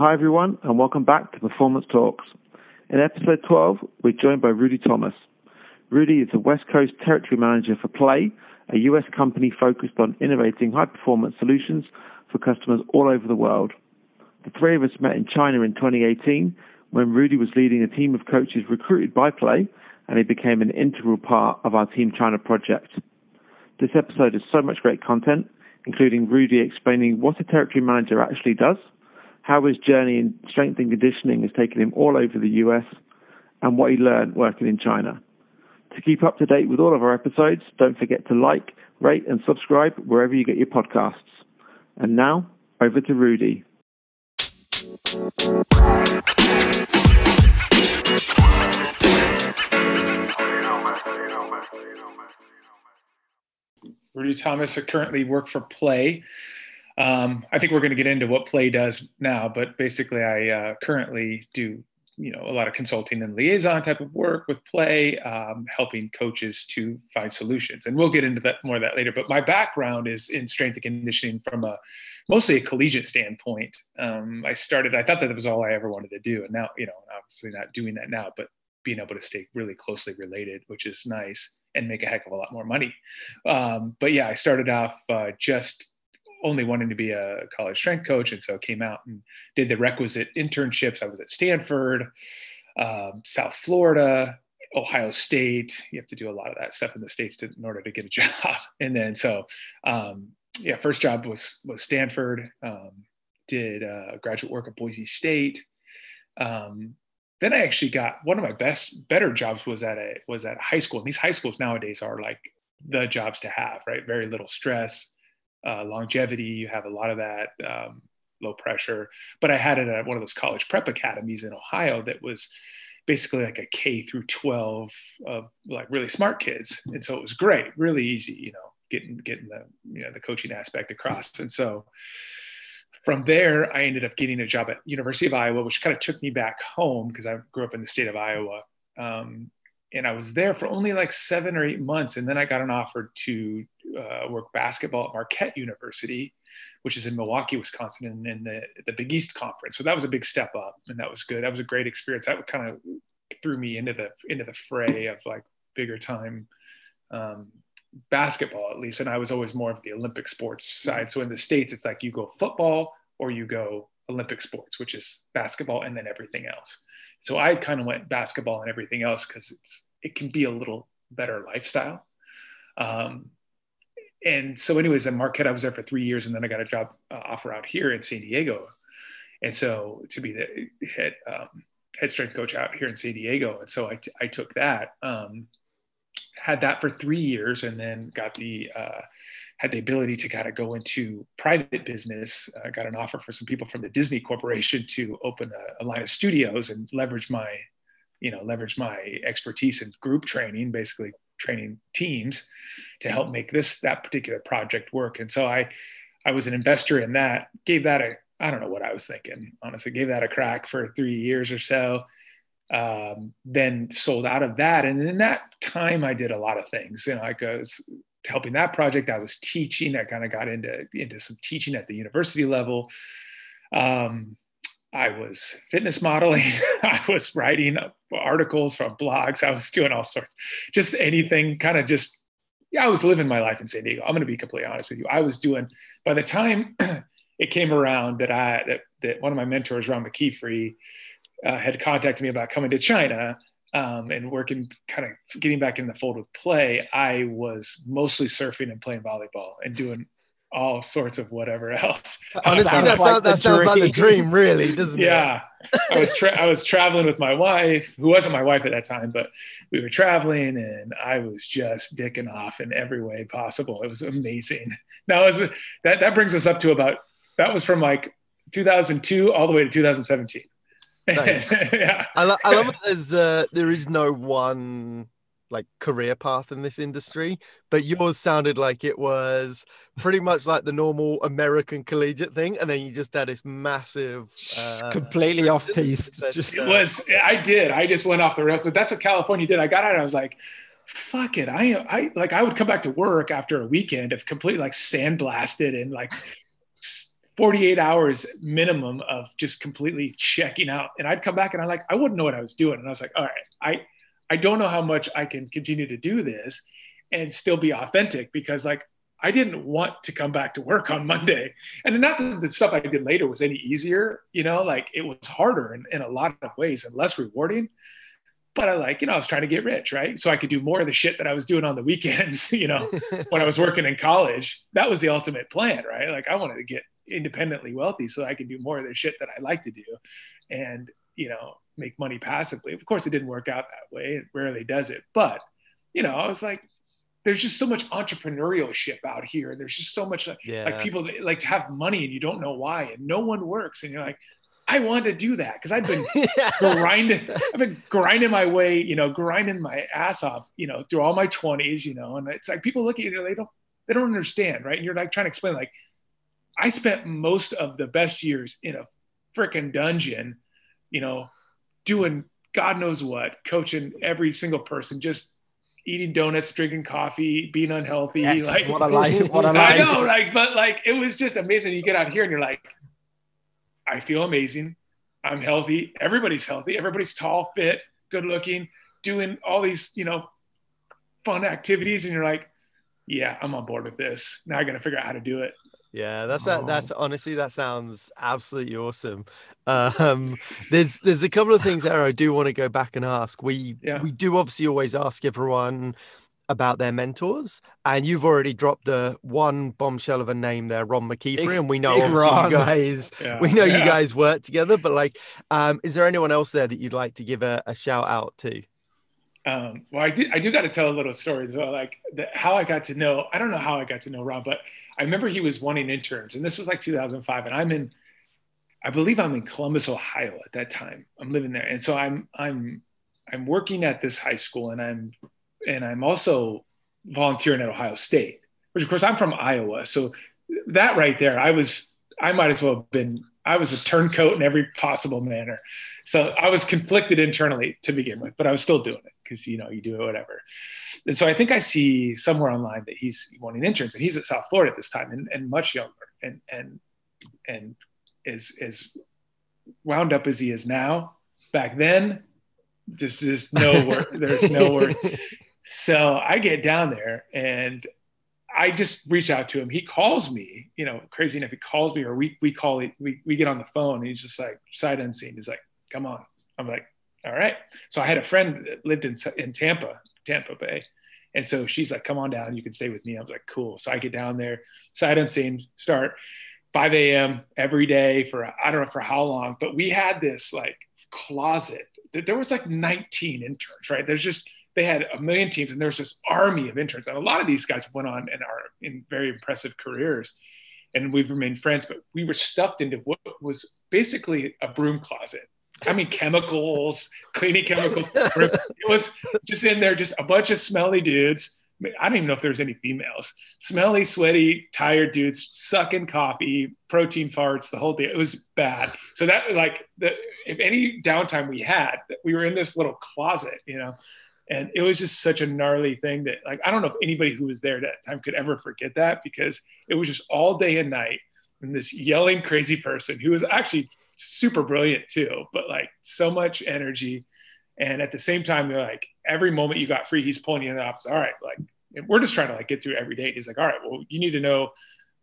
Hi, everyone, and welcome back to Performance Talks. In episode 12, we're joined by Rudy Thomas. Rudy is the West Coast Territory Manager for PLAE, a U.S. company focused on innovating high performance solutions for customers all over the world. The three of us met in China in 2018 when Rudy was leading a team of coaches recruited by PLAE, and he became an integral part of our Team China project. This episode has so much great content, including Rudy explaining what a territory manager actually does how his journey in strength and conditioning has taken him all over the US, and what he learned working in China. To keep up to date with all of our episodes, don't forget to like, rate, and subscribe wherever you get your podcasts. And now, over to Rudy. Rudy Thomas, I currently work for PLAE, um, I think we're going to get into what PLAE does now, but basically, I uh, currently do you know a lot of consulting and liaison type of work with PLAE, um, helping coaches to find solutions, and we'll get into that more of that later. But my background is in strength and conditioning from a mostly a collegiate standpoint. Um, I started, I thought that was all I ever wanted to do, and now you know, obviously not doing that now, but being able to stay really closely related, which is nice, and make a heck of a lot more money. Um, but yeah, I started off uh, just only wanting to be a college strength coach, and so came out and did the requisite internships. I was at Stanford, um, South Florida, Ohio State. You have to do a lot of that stuff in the states to, in order to get a job. And then so, um, yeah, first job was was Stanford. Um, did uh, graduate work at Boise State. Um, then I actually got one of my best, better jobs was at a was at a high school. And these high schools nowadays are like the jobs to have, right? Very little stress uh, longevity. You have a lot of that um, low pressure. But I had it at one of those college prep academies in Ohio that was basically like a K through 12 of like really smart kids. And so it was great, really easy, you know, getting, getting the, you know, the coaching aspect across. And so from there, I ended up getting a job at University of Iowa, which kind of took me back home because I grew up in the state of Iowa. Um, and I was there for only like seven or eight months. And then I got an offer to uh, work basketball at Marquette University, which is in Milwaukee, Wisconsin, in the, the Big East Conference. So that was a big step up, and that was good. That was a great experience. That kind of threw me into the into the fray of like bigger time um, basketball, at least. And I was always more of the Olympic sports side. So in the states, it's like you go football or you go Olympic sports, which is basketball and then everything else. So I kind of went basketball and everything else because it's it can be a little better lifestyle. Um, and so, anyways, at Marquette, I was there for three years, and then I got a job uh, offer out here in San Diego. And so, to be the head um, head strength coach out here in San Diego, and so I, t- I took that, um, had that for three years, and then got the uh, had the ability to kind of go into private business. I got an offer for some people from the Disney Corporation to open a, a, line of studios and leverage my, you know, leverage my expertise in group training, basically training teams to help make this that particular project work. And so I, I was an investor in that. Gave that a I don't know what I was thinking. Honestly, gave that a crack for three years or so. Um, then sold out of that, and in that time, I did a lot of things. You know, I was helping that project. I was teaching. I kind of got into into some teaching at the university level. Um, I was fitness modeling. I was writing articles from blogs. I was doing all sorts, just anything. Kind of just, yeah. I was living my life in San Diego. I'm going to be completely honest with you. I was doing. By the time it came around that I that that one of my mentors, Ron McKeefery, uh, had contacted me about coming to China um, and working, kind of getting back in the fold with PLAE, I was mostly surfing and playing volleyball and doing all sorts of whatever else. Honestly, that, like that sounds like the dream, really, doesn't yeah. it? Yeah, I was tra- I was traveling with my wife, who wasn't my wife at that time, but we were traveling, and I was just dicking off in every way possible. It was amazing. Now, is that that brings us up to about that was from like 2002 all the way to 2017. Nice. yeah. I, lo- I love that there's uh, there is no one like career path in this industry, but yours sounded like it was pretty much like the normal American collegiate thing, and then you just had this massive, uh, completely off piece. Just, uh, it was. I did. I just went off the rails, but that's what California did. I got out. I was like, fuck it. I I like I would come back to work after a weekend of completely like sandblasted and like 48 hours minimum of just completely checking out. And I'd come back and I like, I wouldn't know what I was doing. And I was like, all right, I, I don't know how much I can continue to do this and still be authentic because like I didn't want to come back to work on Monday. And not that the stuff I did later was any easier, you know, like it was harder in, in a lot of ways and less rewarding. But I like, you know, I was trying to get rich, right? So I could do more of the shit that I was doing on the weekends, you know, when I was working in college. That was the ultimate plan, right? Like I wanted to get independently wealthy so I could do more of the shit that I like to do and, you know, make money passively. Of course, it didn't work out that way. It rarely does it. But, you know, I was like, there's just so much entrepreneurship out here. And there's just so much like, yeah. like people that like to have money and you don't know why, and no one works. And you're like, I want to do that because I've been grinding, I've been grinding my way, you know, grinding my ass off, you know, through all my 20s, you know, and it's like people look at you, they don't, they don't understand, right? And you're like trying to explain, like, I spent most of the best years in a freaking dungeon, you know, doing God knows what, coaching every single person, just eating donuts, drinking coffee, being unhealthy. Yes, like what a life! What a life! I know, like, but like it was just amazing. You get out here and you're like, I feel amazing. I'm healthy. Everybody's healthy. Everybody's tall, fit, good looking, doing all these, you know, fun activities, and you're like, yeah, I'm on board with this. Now I got to figure out how to do it. Yeah, that's oh. that's honestly that sounds absolutely awesome. Um, there's there's a couple of things there I do want to go back and ask. We yeah. we do obviously always ask everyone about their mentors, and you've already dropped the one bombshell of a name there, Ron McKeefery, and we know you guys yeah. we know yeah. you guys work together. But like, um, is there anyone else there that you'd like to give a, a shout out to? Um, well, I do, I do got to tell a little story as well. Like the, how I got to know, I don't know how I got to know Ron, but I remember he was wanting interns and this was like 2005 and I'm in, I believe I'm in Columbus, Ohio at that time. I'm living there. And so I'm, I'm, I'm working at this high school and I'm, and I'm also volunteering at Ohio State, which of course I'm from Iowa. So that right there, I was, I might as well have been, I was a turncoat in every possible manner. So I was conflicted internally to begin with, but I was still doing it because you know you do it whatever. And so I think I see somewhere online that he's wanting interns, and he's at South Florida at this time, and, and much younger, and and and is is wound up as he is now. Back then, just is no work. There's no work. So I get down there and I just reach out to him. He calls me, you know, crazy enough. He calls me, or we we call it. We we get on the phone. he's just like sight unseen. He's like, "Come on." I'm like, all right. So I had a friend that lived in, in Tampa, Tampa Bay. And so she's like, come on down. You can stay with me. I was like, cool. So I get down there, sight unseen, start 5 a.m. every day for, I don't know for how long, but we had this like closet. There was like 19 interns, right? There's just, they had a million teams and there was this army of interns. And a lot of these guys went on and are in very impressive careers and we've remained friends, but we were stuffed into what was basically a broom closet I mean, chemicals, cleaning chemicals. it was just in there, just a bunch of smelly dudes. I don't even know if there's any females. Smelly, sweaty, tired dudes sucking coffee, protein farts, the whole thing. It was bad. So that like the if any downtime we had, we were in this little closet, you know, and it was just such a gnarly thing that like I don't know if anybody who was there at that time could ever forget that because it was just all day and night and this yelling crazy person who was actually super brilliant too, but like so much energy. And at the same time, you're like every moment you got free, he's pulling you in the office. All right, like we're just trying to like get through every day. He's like, all right, well, you need to know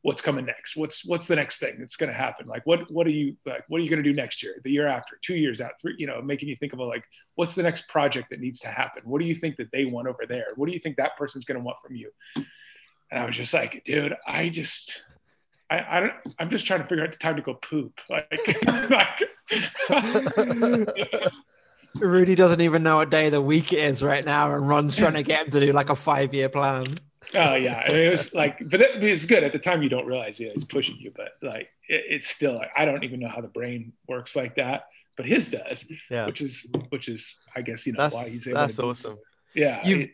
what's coming next. What's what's the next thing that's going to happen? Like what what are you like? What are you going to do next year? The year after? Two years out? Three? You know, making you think about like what's the next project that needs to happen? What do you think that they want over there? What do you think that person's going to want from you? And I was just like, dude, I just I, I don't, I'm just trying to figure out the time to go poop. Like, like Rudy doesn't even know what day of the week it is right now, and Ron's trying to get him to do like a five year plan. Oh yeah, it was like, but it, it's good at the time. You don't realize yeah, he's pushing you, but like it, it's still like I don't even know how the brain works like that, but his does. Yeah, which is which is I guess you know that's, why he's able. That's awesome. Yeah, you've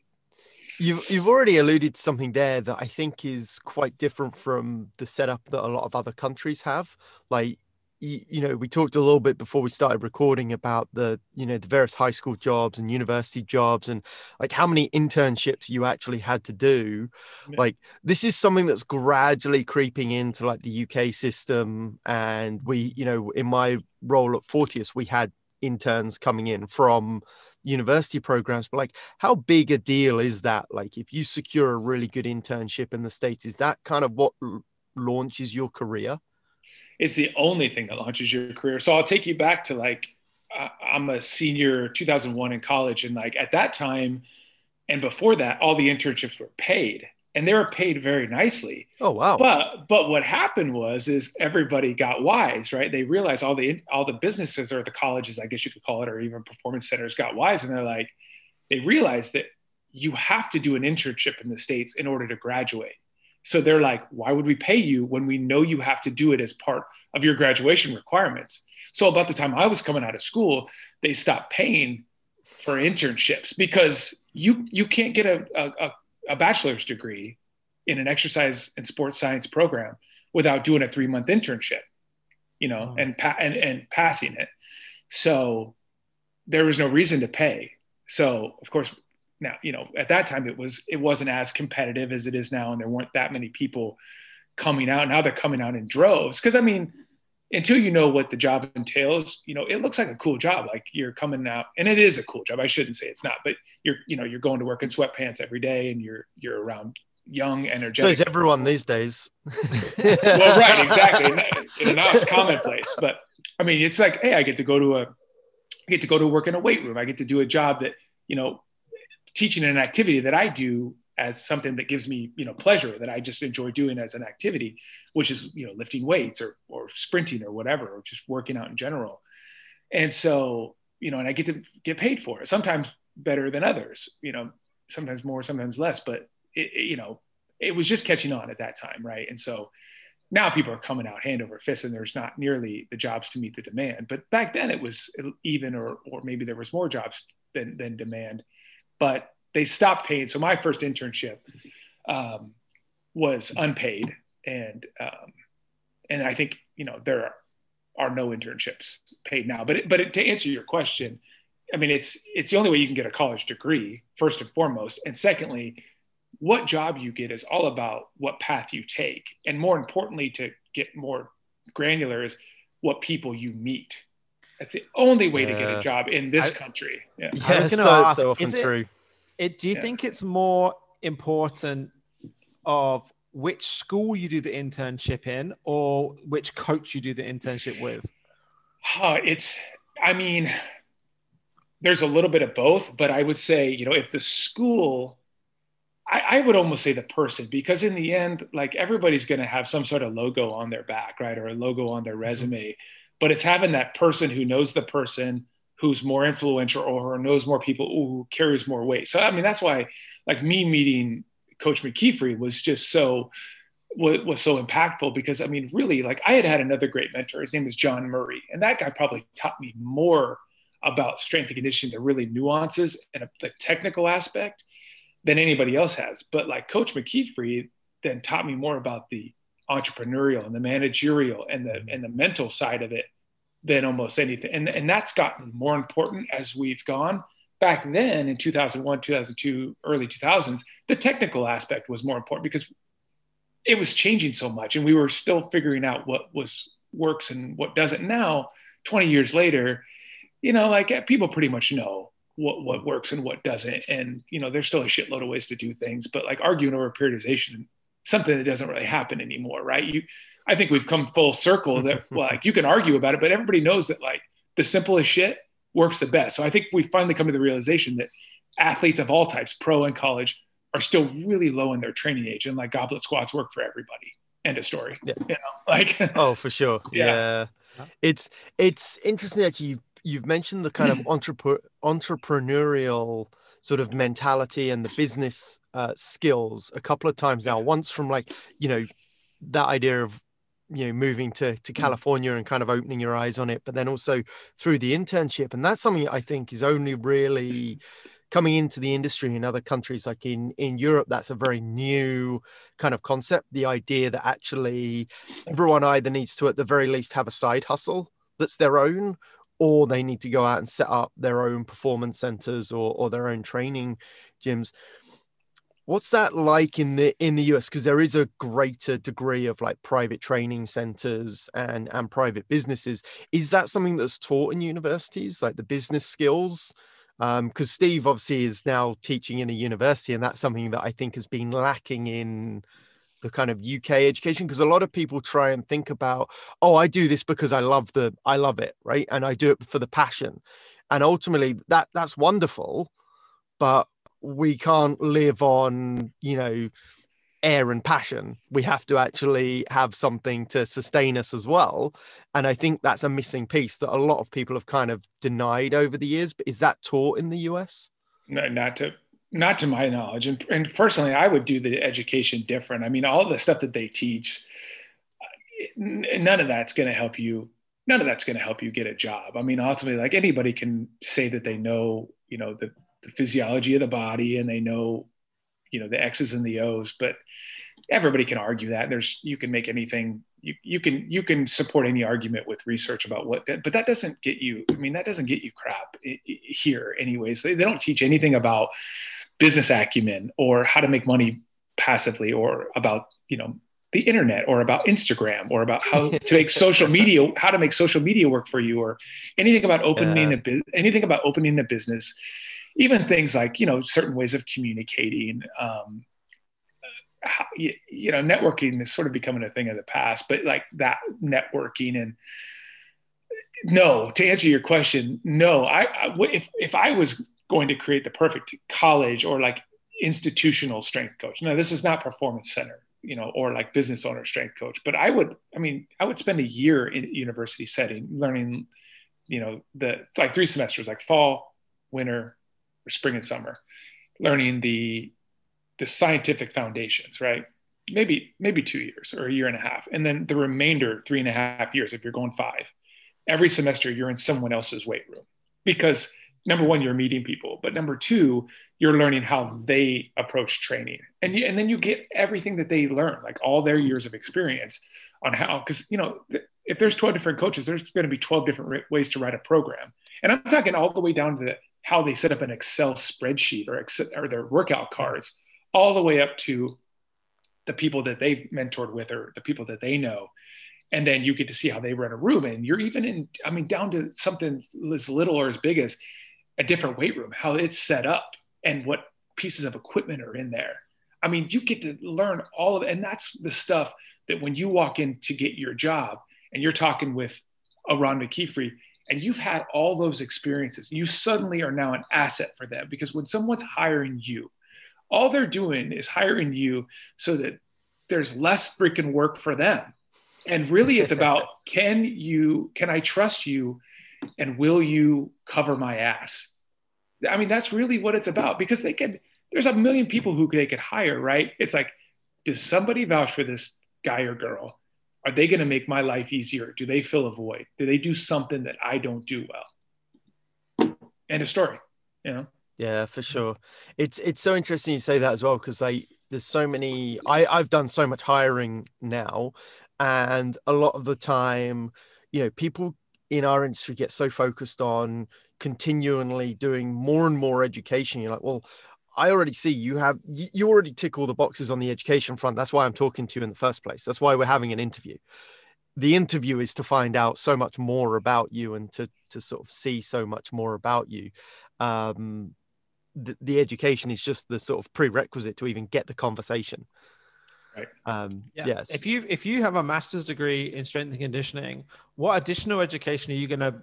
You've you've already alluded to something there that I think is quite different from the setup that a lot of other countries have. Like you, you know we talked a little bit before we started recording about the you know the various high school jobs and university jobs and like how many internships you actually had to do yeah. like this is something that's gradually creeping into like the uk system and we you know in my role at fortius we had interns coming in from university programs but like how big a deal is that? Like if you secure a really good internship in the states is that kind of what launches your career? It's the only thing that launches your career. So I'll take you back to like I'm a senior 2001 in college, and like at that time and before that, all the internships were paid, and they were paid very nicely. Oh wow! But but what happened was is everybody got wise, right? They realized all the all the businesses or the colleges, I guess you could call it, or even performance centers got wise, and they're like, they realized that you have to do an internship in the states in order to graduate. So they're like, why would we pay you when we know you have to do it as part of your graduation requirements? So about the time I was coming out of school, they stopped paying for internships because you you can't get a, a, a bachelor's degree in an exercise and sports science program without doing a three month internship, you know, oh. and, pa- and and passing it. So there was no reason to pay. So of course now you know at that time it was it wasn't as competitive as it is now and there weren't that many people coming out now they're coming out in droves because i mean until you know what the job entails you know it looks like a cool job like you're coming out and it is a cool job i shouldn't say it's not but you're you know you're going to work in sweatpants every day and you're you're around young energetic so is everyone these days. Well right exactly and, now it's commonplace but i mean it's like hey i get to go to a I get to go to work in a weight room i get to do a job that you know teaching an activity that I do as something that gives me, you know, pleasure that I just enjoy doing as an activity, which is, you know, lifting weights or, or sprinting or whatever, or just working out in general. And so, you know, and I get to get paid for it, sometimes better than others, you know, sometimes more, sometimes less, but it, it, you know, it was just catching on at that time. Right. And so now people are coming out hand over fist and there's not nearly the jobs to meet the demand, but back then it was even, or, or maybe there was more jobs than, than demand but they stopped paying. So my first internship um, was unpaid, and um, and I think you know there are, are no internships paid now. But it, but it, to answer your question, I mean it's it's the only way you can get a college degree first and foremost, and secondly, what job you get is all about what path you take, and more importantly, to get more granular is what people you meet. That's the only way to get a job in this I, country. Yeah, yeah I was going to so, ask, so is it, it, do you yeah. think it's more important of which school you do the internship in or which coach you do the internship with? Uh, it's, I mean, there's a little bit of both, but I would say, you know, if the school, I, I would almost say the person, because in the end, like everybody's going to have some sort of logo on their back, right? Or a logo on their mm-hmm. resume. Mm-hmm but it's having that person who knows the person who's more influential or knows more people who carries more weight. So I mean that's why like me meeting Coach McKeefery was just so was, so impactful because I mean really like I had had another great mentor. His name was John Murray, and that guy probably taught me more about strength and conditioning, the really nuances and uh, the technical aspect than anybody else has. But like Coach McKeefery then taught me more about the entrepreneurial and the managerial and the mm-hmm. and the mental side of it than almost anything. And, and that's gotten more important as we've gone. Back then in 2001, 2002, early 2000s, the technical aspect was more important because it was changing so much and we were still figuring out what was works and what doesn't. Now, 20 years later, you know, like people pretty much know what, what works and what doesn't. And, you know, there's still a shitload of ways to do things, but like arguing over periodization something that doesn't really happen anymore, right? You, I think we've come full circle that well, like you can argue about it, but everybody knows that like the simplest shit works the best. So I think we finally come to the realization that athletes of all types, pro and college, are still really low in their training age, and like goblet squats work for everybody. End of story. Yeah. You know, like oh, for sure. Yeah. yeah. It's it's interesting that you you've mentioned the kind of entrepreneur entrepreneurial sort of mentality and the business uh, skills a couple of times now. Once from like you know that idea of you know moving to to mm. California and kind of opening your eyes on it, but then also through the internship, and that's something I think is only really coming into the industry in other countries like in in Europe that's a very new kind of concept the idea that actually everyone either needs to at the very least have a side hustle that's their own or they need to go out and set up their own performance centers or, or their own training gyms. What's that like in the in the us because there is a greater degree of like private training centers and and private businesses. Is that something that's taught in universities like the business skills? Because um, steve obviously is now teaching in a university and that's something that i think has been lacking in the kind of uk education because a lot of people try and think about oh i do this because i love the i love it right? And i do it for the passion. And ultimately that that's wonderful but we can't live on you know air and passion. We have to actually have something to sustain us as well. And i think that's a missing piece that a lot of people have kind of denied over the years. But is that taught in the us no not to not to my knowledge. And, and personally i would do the education different. I mean all the stuff that they teach none of that's going to help you none of that's going to help you get a job. I mean ultimately like anybody can say that they know you know the the physiology of the body and they know you know the x's and the o's but everybody can argue that. There's you can make anything you, you can you can support any argument with research about what but that doesn't get you i mean that doesn't get you crap here anyways. They, they don't teach anything about business acumen or how to make money passively or about you know the internet or about Instagram or about how to make social media, how to make social media work for you or anything about opening yeah. a anything about opening a business. Even things like you know certain ways of communicating um, how, you, you, know networking is sort of becoming a thing of the past but like that networking and no to answer your question no I, I if, if i was going to create the perfect college or like institutional strength coach now this is not performance center you know or like business owner strength coach but i would i mean i would spend a year in university setting learning you know the like three semesters like fall winter or spring and summer, learning the the scientific foundations, right? Maybe maybe two years or a year and a half, and then the remainder three and a half years if you're going five. Every semester you're in someone else's weight room because number one you're meeting people, but number two you're learning how they approach training, and and then you get everything that they learn, like all their years of experience on how because you know if there's 12 different coaches there's going to be 12 different ways to write a program and i'm talking all the way down to the how they set up an Excel spreadsheet or, Excel, or their workout cards, all the way up to the people that they've mentored with or the people that they know. And then you get to see how they run a room. And you're even in, I mean, down to something as little or as big as a different weight room, how it's set up and what pieces of equipment are in there. I mean, you get to learn all of it. And that's the stuff that when you walk in to get your job and you're talking with a Ron McKeefery, and you've had all those experiences, you suddenly are now an asset for them because when someone's hiring you, all they're doing is hiring you so that there's less freaking work for them. And really it's about can you can I trust you and will you cover my ass? I mean that's really what it's about because they could there's a million people who they could hire, right? It's like does somebody vouch for this guy or girl? are they going to make my life easier? Do they fill a void? Do they do something that I don't do well? End of story. You know. Yeah, for sure. It's it's so interesting you say that as well because I there's so many. I I've done so much hiring now, and a lot of the time, you know, people in our industry get so focused on continually doing more and more education. You're like, well, I already see you have you already tick all the boxes on the education front. That's why I'm talking to you in the first place. That's why we're having an interview. The interview is to find out so much more about you and to to sort of see so much more about you. Um, the, the education is just the sort of prerequisite to even get the conversation. Right. Um, yeah. Yes. If you if you have a master's degree in strength and conditioning, what additional education are you going to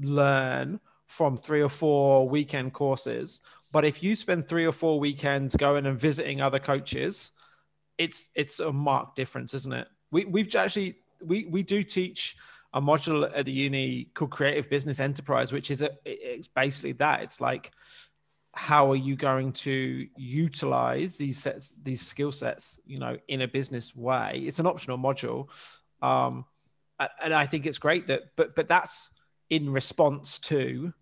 learn from three or four weekend courses but if you spend three or four weekends going and visiting other coaches, it's it's a marked difference, isn't it? We we've actually we we do teach a module at the uni called Creative Business Enterprise, which is a, it's basically that. It's like how are you going to utilize these sets these skill sets you know in a business way it's an optional module um and i think it's great that but but that's in response to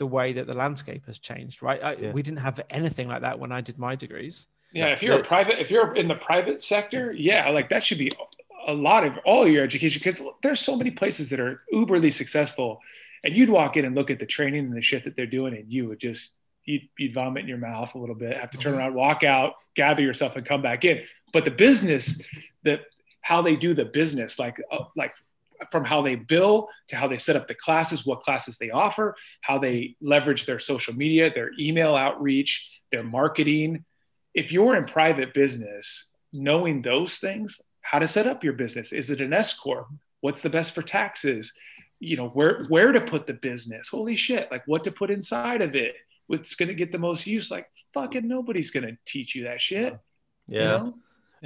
the way that the landscape has changed, right? I, yeah. We didn't have anything like that when I did my degrees. Yeah, if you're a private, if you're in the private sector, yeah, like that should be a lot of all your education because there's so many places that are uberly successful, and you'd walk in and look at the training and the shit that they're doing, and you would just you'd, you'd vomit in your mouth a little bit, have to turn around, walk out, gather yourself, and come back in. But the business, that how they do the business, like uh, like from how they bill to how they set up the classes, what classes they offer, how they leverage their social media, their email outreach, their marketing. If you're in private business, knowing those things, how to set up your business, is it an S corp? What's the best for taxes? You know where where to put the business. Holy shit! Like what to put inside of it. What's going to get the most use? Like fucking nobody's going to teach you that shit. Yeah. You know?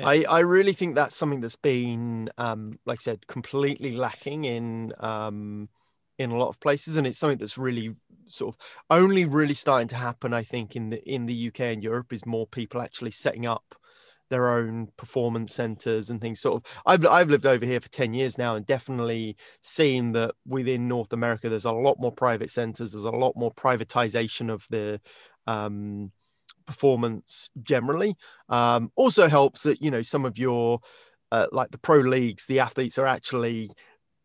I, I really think that's something that's been, um, like I said, completely lacking in um, in a lot of places, and it's something that's really sort of only really starting to happen. I think in the in the UK and Europe is more people actually setting up their own performance centers and things. Sort of, I've I've lived over here for ten years now, and definitely seen that within North America, there's a lot more private centers. There's a lot more privatization of the um, performance generally. Um, also helps that you know some of your uh, like the pro leagues, the athletes are actually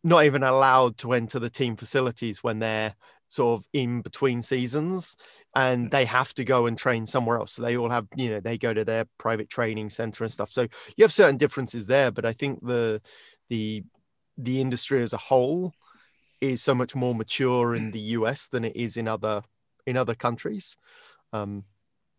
not even allowed to enter the team facilities when they're sort of in between seasons and they have to go and train somewhere else. So they all have you know they go to their private training center and stuff. So you have certain differences there but i think the the the industry as a whole is so much more mature in the us than it is in other in other countries. Um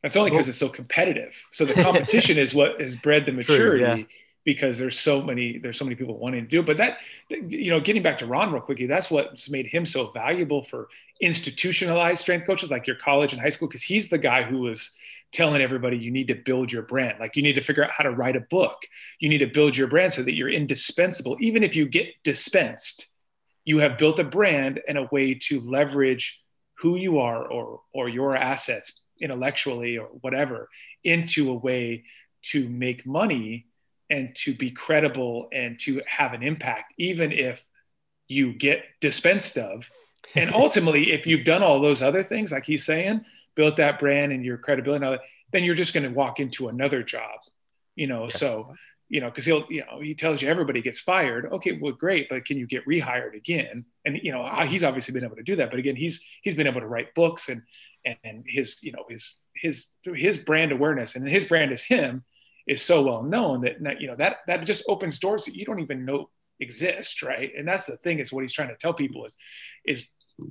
that's only because it's so competitive. So the competition is what has bred the maturity True, yeah. Because there's so many there's so many people wanting to do. It. But that you know, getting back to Ron real quickly, that's what's made him so valuable for institutionalized strength coaches like your college and high school because he's the guy who was telling everybody you need to build your brand. Like you need to figure out how to write a book. You need to build your brand so that you're indispensable. Even if you get dispensed, you have built a brand and a way to leverage who you are or or your assets intellectually or whatever into a way to make money and to be credible and to have an impact, even if you get dispensed of. And ultimately, if you've done all those other things, like he's saying, built that brand and your credibility, and all that, then you're just going to walk into another job, you know. Yeah. So, you know, because he'll, you know, he tells you everybody gets fired. Okay, well, great, but can you get rehired again? And you know, he's obviously been able to do that. But again, he's he's been able to write books and and his you know his his his brand awareness and his brand is him is so well known that you know that that just opens doors that you don't even know exist right? And that's the thing is what he's trying to tell people is is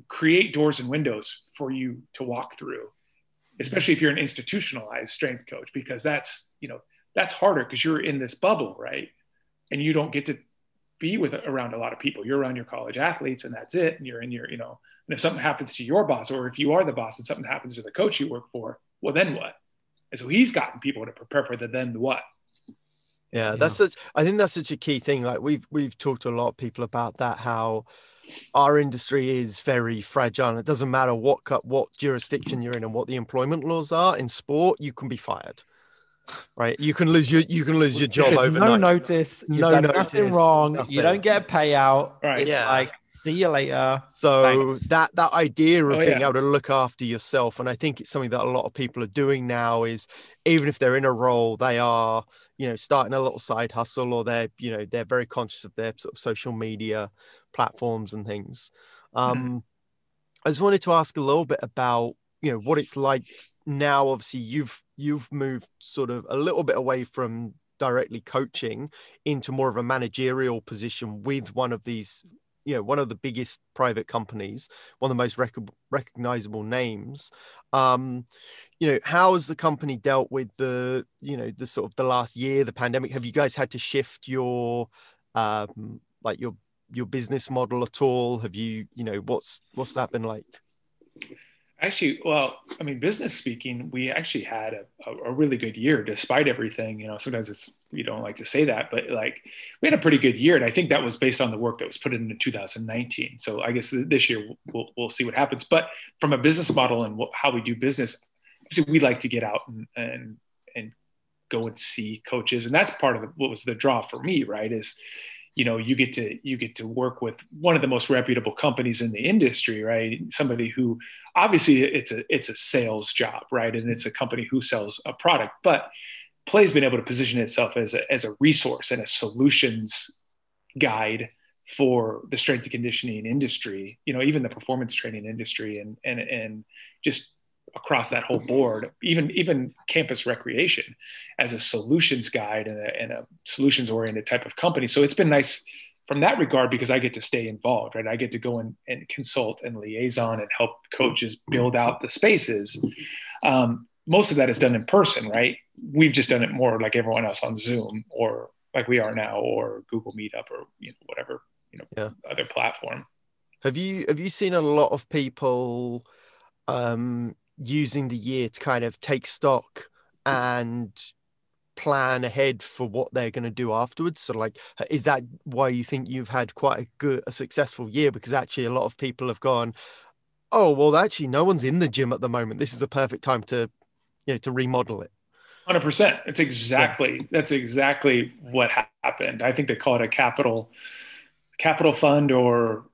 create doors and windows for you to walk through especially if you're an institutionalized strength coach because that's you know that's harder because you're in this bubble right? And you don't get to be with around a lot of people. You're around your college athletes and that's it. And you're in your you know and if something happens to your boss, or if you are the boss and something happens to the coach you work for, well, then what? And so he's gotten people to prepare for the then what. Yeah, that's such. I think that's such a key thing. Like we've we've talked to a lot of people about that. How our industry is very fragile. It doesn't matter what cut, what jurisdiction you're in and what the employment laws are. In sport, you can be fired. Right, you can lose your you can lose your job overnight. No notice. No notice, nothing wrong. Nothing. You don't get a payout. Right. It's yeah. like see you later. So Thanks. that that idea of oh, being yeah. able to look after yourself, and I think it's something that a lot of people are doing now. Is even if they're in a role, they are you know starting a little side hustle, or they're you know they're very conscious of their sort of social media platforms and things. Um, mm-hmm. I just wanted to ask a little bit about you know what it's like now. Obviously, you've you've moved sort of a little bit away from directly coaching into more of a managerial position with one of these you know one of the biggest private companies one of the most rec- recognizable names. Um you know how has the company dealt with the you know the sort of the last year the pandemic? Have you guys had to shift your um like your your business model at all? Have you you know what's what's that been like Actually, well, I mean, business speaking, we actually had a, a, really good year despite everything. You know, sometimes it's you don't like to say that, but like we had a pretty good year, and I think that was based on the work that was put into 2019. So I guess this year we'll we'll see what happens. But from a business model and how we do business, we like to get out and and and go and see coaches, and that's part of what was the draw for me, right? Is you know you get to you get to work with one of the most reputable companies in the industry right? Somebody who obviously it's a it's a sales job right? And it's a company who sells a product but PLAE's been able to position itself as a, as a resource and a solutions guide for the strength and conditioning industry you know even the performance training industry and and and just across that whole board, even even campus recreation, as a solutions guide and a, and a solutions oriented type of company. So it's been nice from that regard because I get to stay involved, right? I get to go and, and consult and liaison and help coaches build out the spaces. Um, most of that is done in person, right? We've just done it more like everyone else on Zoom or like we are now, or Google Meetup or you know whatever you know yeah. other platform. Have you have you seen a lot of people um, using the year to kind of take stock and plan ahead for what they're going to do afterwards. So like is that why you think you've had quite a good a successful year? Because actually a lot of people have gone oh well actually no one's in the gym at the moment. This is a perfect time to you know to remodel it. 100% it's exactly yeah. that's exactly what happened. I think they call it a capital capital fund or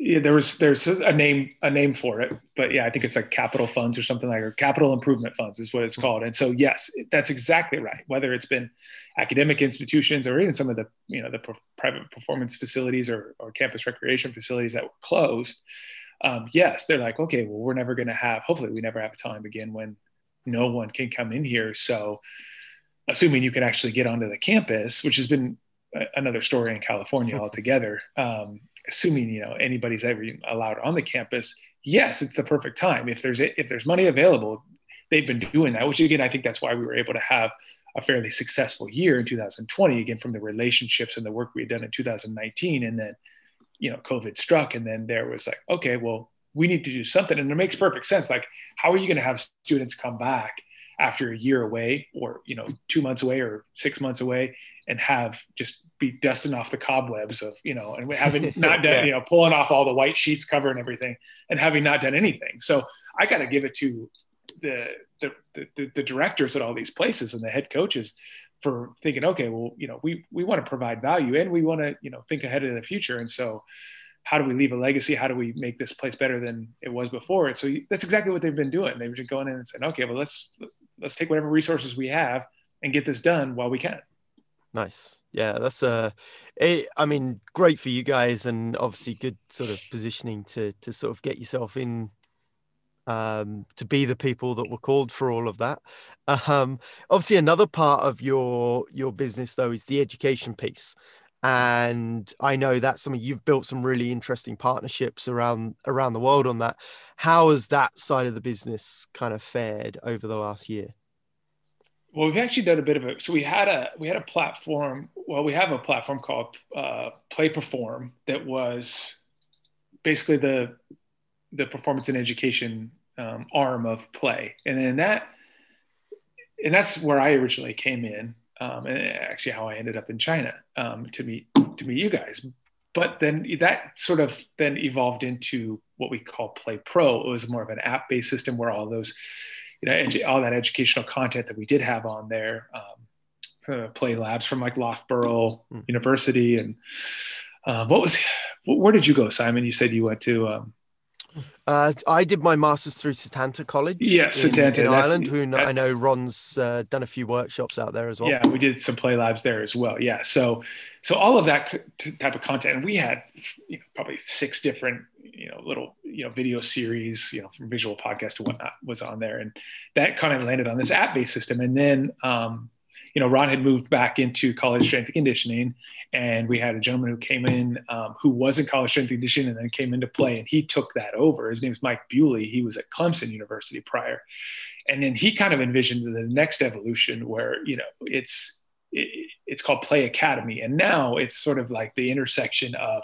yeah, there was there's a name a name for it, but yeah, I think it's like capital funds or something like or capital improvement funds is what it's called. And so yes, that's exactly right. Whether it's been academic institutions or even some of the you know the private performance facilities or, or campus recreation facilities that were closed, um, yes, they're like okay, well we're never going to have. Hopefully, we never have a time again when no one can come in here. So, assuming you can actually get onto the campus, which has been another story in California altogether. Um, assuming you know anybody's ever allowed on the campus, yes, it's the perfect time. If there's if there's money available, they've been doing that. Which again, I think that's why we were able to have a fairly successful year in 2020. Again, from the relationships and the work we had done in 2019, and then you know COVID struck, and then there was like, okay, well, we need to do something, and it makes perfect sense. Like, how are you going to have students come back? after a year away or you know two months away or six months away and have just be dusting off the cobwebs of you know and having not done yeah. you know pulling off all the white sheets cover and everything and having not done anything. So i got to give it to the, the the, the directors at all these places and the head coaches for thinking okay well you know we we want to provide value and we want to you know think ahead of the future. And so how do we leave a legacy? How do we make this place better than it was before? And so that's exactly what they've been doing. They've been going in and saying okay well let's let's take whatever resources we have and get this done while we can Nice. Yeah, that's uh it, I mean, great for you guys and obviously good sort of positioning to to sort of get yourself in um to be the people that were called for all of that. Um obviously another part of your your business though is the education piece. And I know that's something you've built some really interesting partnerships around around the world on that. How has that side of the business kind of fared over the last year? Well we've actually done a bit of it so we had a we had a platform well we have a platform called uh, PLAE perform that was basically the the performance and education um, arm of PLAE. And then that and that's where i originally came in um, and actually how i ended up in china um, to meet to meet you guys. But then that sort of then evolved into what we call PLAE pro. It was more of an app based system where all those you know edu- all that educational content that we did have on there um, uh, PLAE labs from like loughborough mm. university and uh, what was where did you go simon you said you went to um, uh, I did my master's through Setanta College. Yeah, in, Setanta in Ireland. Who I know Ron's uh, done a few workshops out there as well. Yeah, we did some PLAE labs there as well. Yeah, so so all of that type of content, and we had you know, probably six different you know little you know video series you know from visual podcast to whatnot was on there and that kind of landed on this app based system and then um, you know ron had moved back into college strength and conditioning and we had a gentleman who came in um, who was in college strength and conditioning and then came into PLAE and he took that over his name is mike bewley he was at clemson university prior and then he kind of envisioned the next evolution where you know it's it, it's called PLAE academy and now it's sort of like the intersection of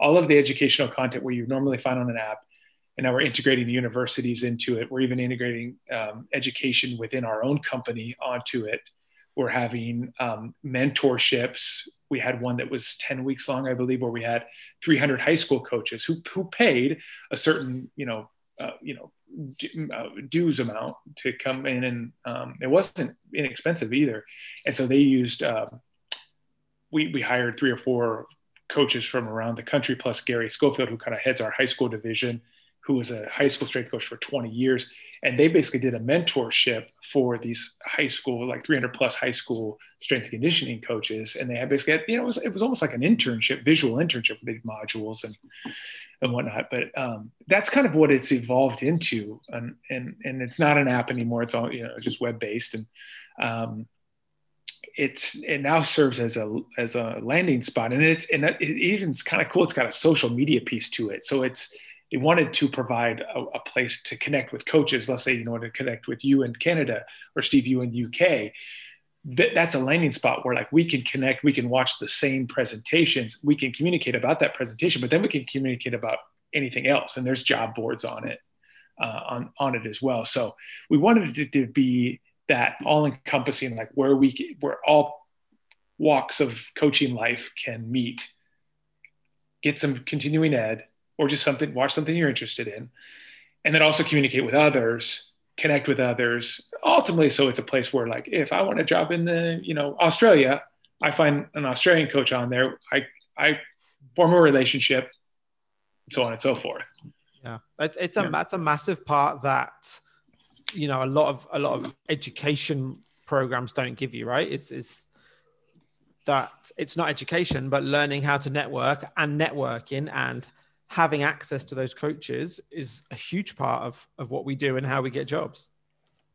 all of the educational content where you normally find on an app. And now we're integrating the universities into it. We're even integrating um, education within our own company onto it. We're having um, mentorships. We had one that was 10 weeks long, I believe, where we had 300 high school coaches who, who paid a certain, you know, uh, you know, uh, dues amount to come in and um, it wasn't inexpensive either and so they used um, we, we hired three or four coaches from around the country, plus Gary Schofield, who kind of heads our high school division, who was a high school strength coach for 20 years. And they basically did a mentorship for these high school, like 300 plus high school strength conditioning coaches. And they had basically, had, you know, it was, it was almost like an internship, visual internship with these modules and, and whatnot. But um, that's kind of what it's evolved into. And, and, and it's not an app anymore. It's all, you know, just web based. And um, it's it now serves as a as a landing spot and it's and it even it's kind of cool it's got a social media piece to it so it's they wanted to provide a, a, place to connect with coaches let's say you know to connect with you in canada or steve you in uk that, that's a landing spot where like we can connect we can watch the same presentations we can communicate about that presentation but then we can communicate about anything else and there's job boards on it uh, on on it as well. So we wanted it to, to be that all encompassing, like where we, where all walks of coaching life can meet, get some continuing ed or just something, watch something you're interested in. And then also communicate with others, connect with others. Ultimately, so it's a place where like, if I want a job in the, you know, Australia, I find an Australian coach on there. I, I form a relationship, so on and so forth. Yeah, it's it's a yeah. that's a massive part that you know a lot of a lot of education programs don't give you right it's, it's that it's not education but learning how to network and networking and having access to those coaches is a huge part of of what we do and how we get jobs.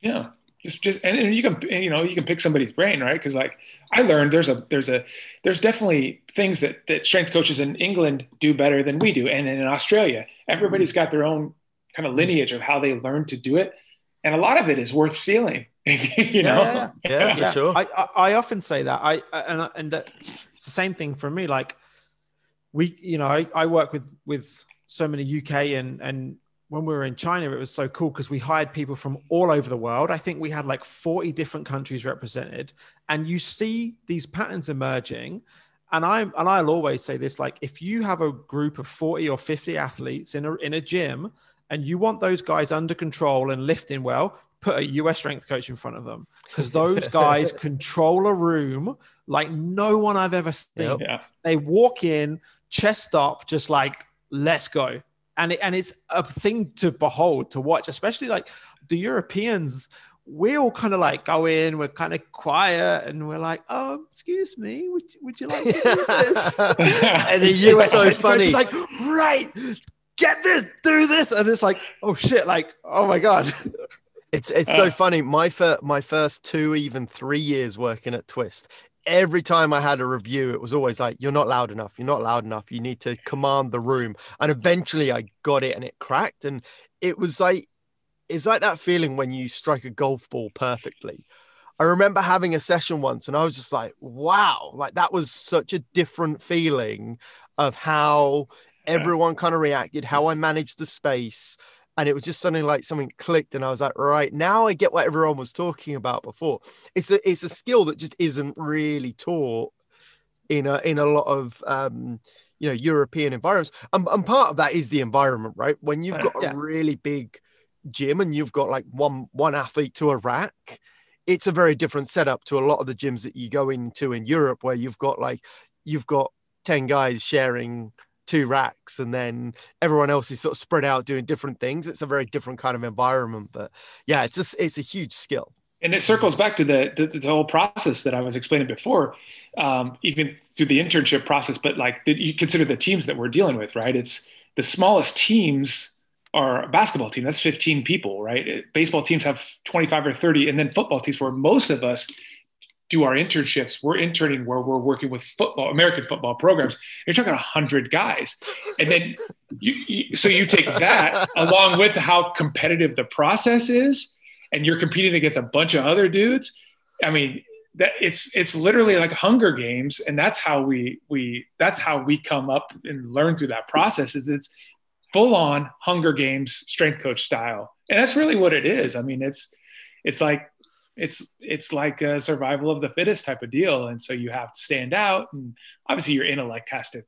Yeah. Just just and, and you can you know you can pick somebody's brain right? Because like i learned there's a there's a there's definitely things that that strength coaches in england do better than we do and in australia. Everybody's got their own kind of lineage of how they learn to do it. And a lot of it is worth stealing. you know, yeah, yeah, yeah, sure. I, I, I often say that. I and and that's the same thing for me. Like we, you know, I, I work with with so many UK and and when we were in China, it was so cool because we hired people from all over the world. I think we had like 40 different countries represented, and you see these patterns emerging. And I'm and I'll always say this: like, if you have a group of 40 or 50 athletes in a in a gym and you want those guys under control and lifting well, put a US strength coach in front of them because those guys control a room like no one I've ever seen. Yep. They walk in, chest up, just like, let's go. And, it, and it's a thing to behold, to watch, especially like the Europeans. We all kind of like go in, we're kind of quiet, and we're like, "Oh, excuse me, would, would you like to do this?" and the US so funny. like, "Right, get this, do this, and it's like, oh shit, like, oh my god. It's it's uh, so funny. My first my first two, even three years working at Twist, every time I had a review, it was always like, "You're not loud enough. You're not loud enough. You need to command the room." And eventually, I got it, and it cracked. And it was like, it's like that feeling when you strike a golf ball perfectly. I remember having a session once, and I was just like, "Wow!" Like that was such a different feeling of how everyone kind of reacted, how I managed the space. And it was just something like something clicked, and I was like, right now I get what everyone was talking about before. It's a it's a skill that just isn't really taught in a in a lot of um, you know European environments. And, and part of that is the environment, right? When you've got yeah. a really big gym and you've got like one one athlete to a rack, it's a very different setup to a lot of the gyms that you go into in Europe, where you've got like you've got 10 guys sharing two racks and then everyone else is sort of spread out doing different things. It's a very different kind of environment but yeah it's just it's a huge skill. And it circles back to the, the, whole process that i was explaining before um, even through the internship process but like you consider the teams that we're dealing with right? It's the smallest teams are a basketball team. That's 15 people right? Baseball teams have 25 or 30 and then football teams where most of us do our internships, we're interning where we're working with football, American football programs. You're talking a hundred guys, and then you, you, so you take that along with how competitive the process is, and you're competing against a bunch of other dudes. I mean, that it's it's literally like Hunger Games, and that's how we we that's how we come up and learn through that process. Is it's full on Hunger Games strength coach style, and that's really what it is. I mean, it's it's like it's it's like a survival of the fittest type of deal. And so you have to stand out and obviously your intellect has to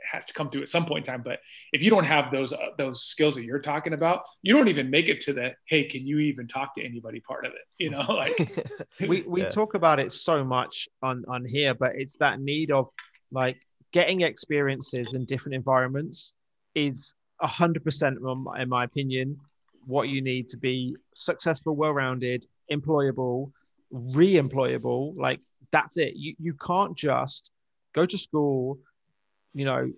has to come through at some point in time. But if you don't have those uh, those skills that you're talking about you don't even make it to the hey can you even talk to anybody part of it? You know like we we yeah. talk about it so much on on here but it's that need of like getting experiences in different environments is 100% in my opinion what you need to be successful well-rounded employable re-employable like that's it. You, you can't just go to school you know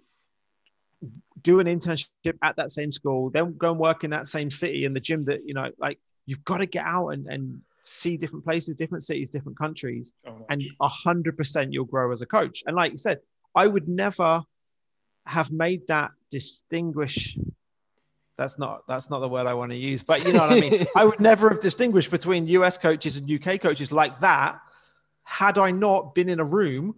do an internship at that same school then go and work in that same city in the gym that you know like you've got to get out and, and see different places different cities different countries oh and 100% you'll grow as a coach. And like you said i would never have made that distinguish that's not that's not the word I want to use, but you know what I mean. I would never have distinguished between US coaches and UK coaches like that had I not been in a room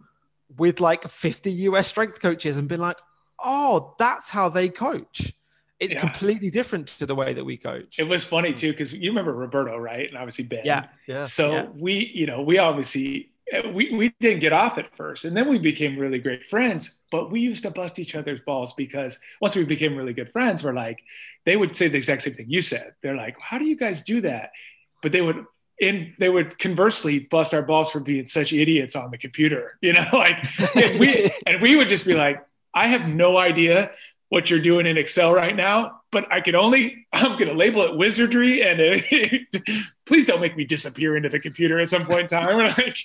with like 50 US strength coaches and been like, oh, that's how they coach. It's yeah. completely different to the way that we coach. It was funny too, because you remember Roberto, right? And obviously Ben. Yeah. Yeah. So yeah. we, you know, we obviously we, we didn't get off at first and then we became really great friends but we used to bust each other's balls because once we became really good friends we're like they would say the exact same thing you said. They're like how do you guys do that? But they would and they would conversely bust our balls for being such idiots on the computer you know like and we and we would just be like i have no idea what you're doing in excel right now but i can only i'm going to label it wizardry and it, please don't make me disappear into the computer at some point in time. Like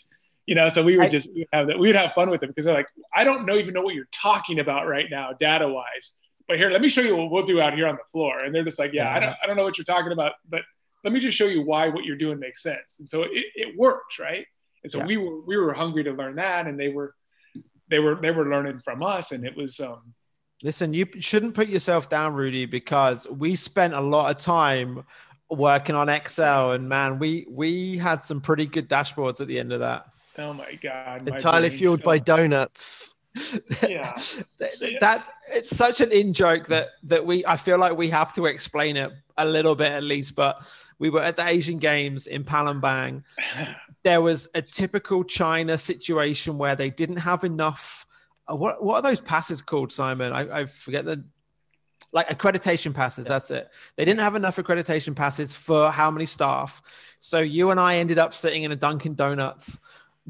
you know so we would just we would have that we would have fun with it because they're like i don't know even know what you're talking about right now data wise but here let me show you what we'll do out here on the floor and they're just like yeah, yeah. I, don't, I don't know what you're talking about but let me just show you why what you're doing makes sense and so it, it works right and so yeah. we were we were hungry to learn that and they were they were they were learning from us and it was um listen you shouldn't put yourself down rudy because we spent a lot of time working on excel and man we we had some pretty good dashboards at the end of that Oh my god! My Entirely fueled by donuts. yeah. that's it's such an in joke that that we I feel like we have to explain it a little bit at least. But we were at the Asian Games in Palembang. there was a typical China situation where they didn't have enough. Uh, what what are those passes called, Simon? I, I forget the like accreditation passes. Yeah. That's it. They didn't have enough accreditation passes for how many staff. So you and I ended up sitting in a Dunkin' Donuts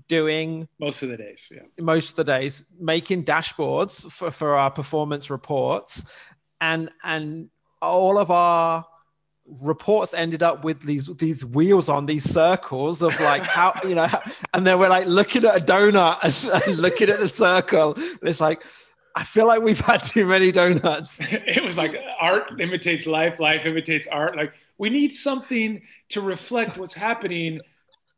doing most of the days yeah most of the days making dashboards for, for our performance reports and and all of our reports ended up with these these wheels on these circles of like how you know and then we're like looking at a donut and, and looking at the circle and it's like I feel like we've had too many donuts. it was like art imitates life, life imitates art. Like we need something to reflect what's happening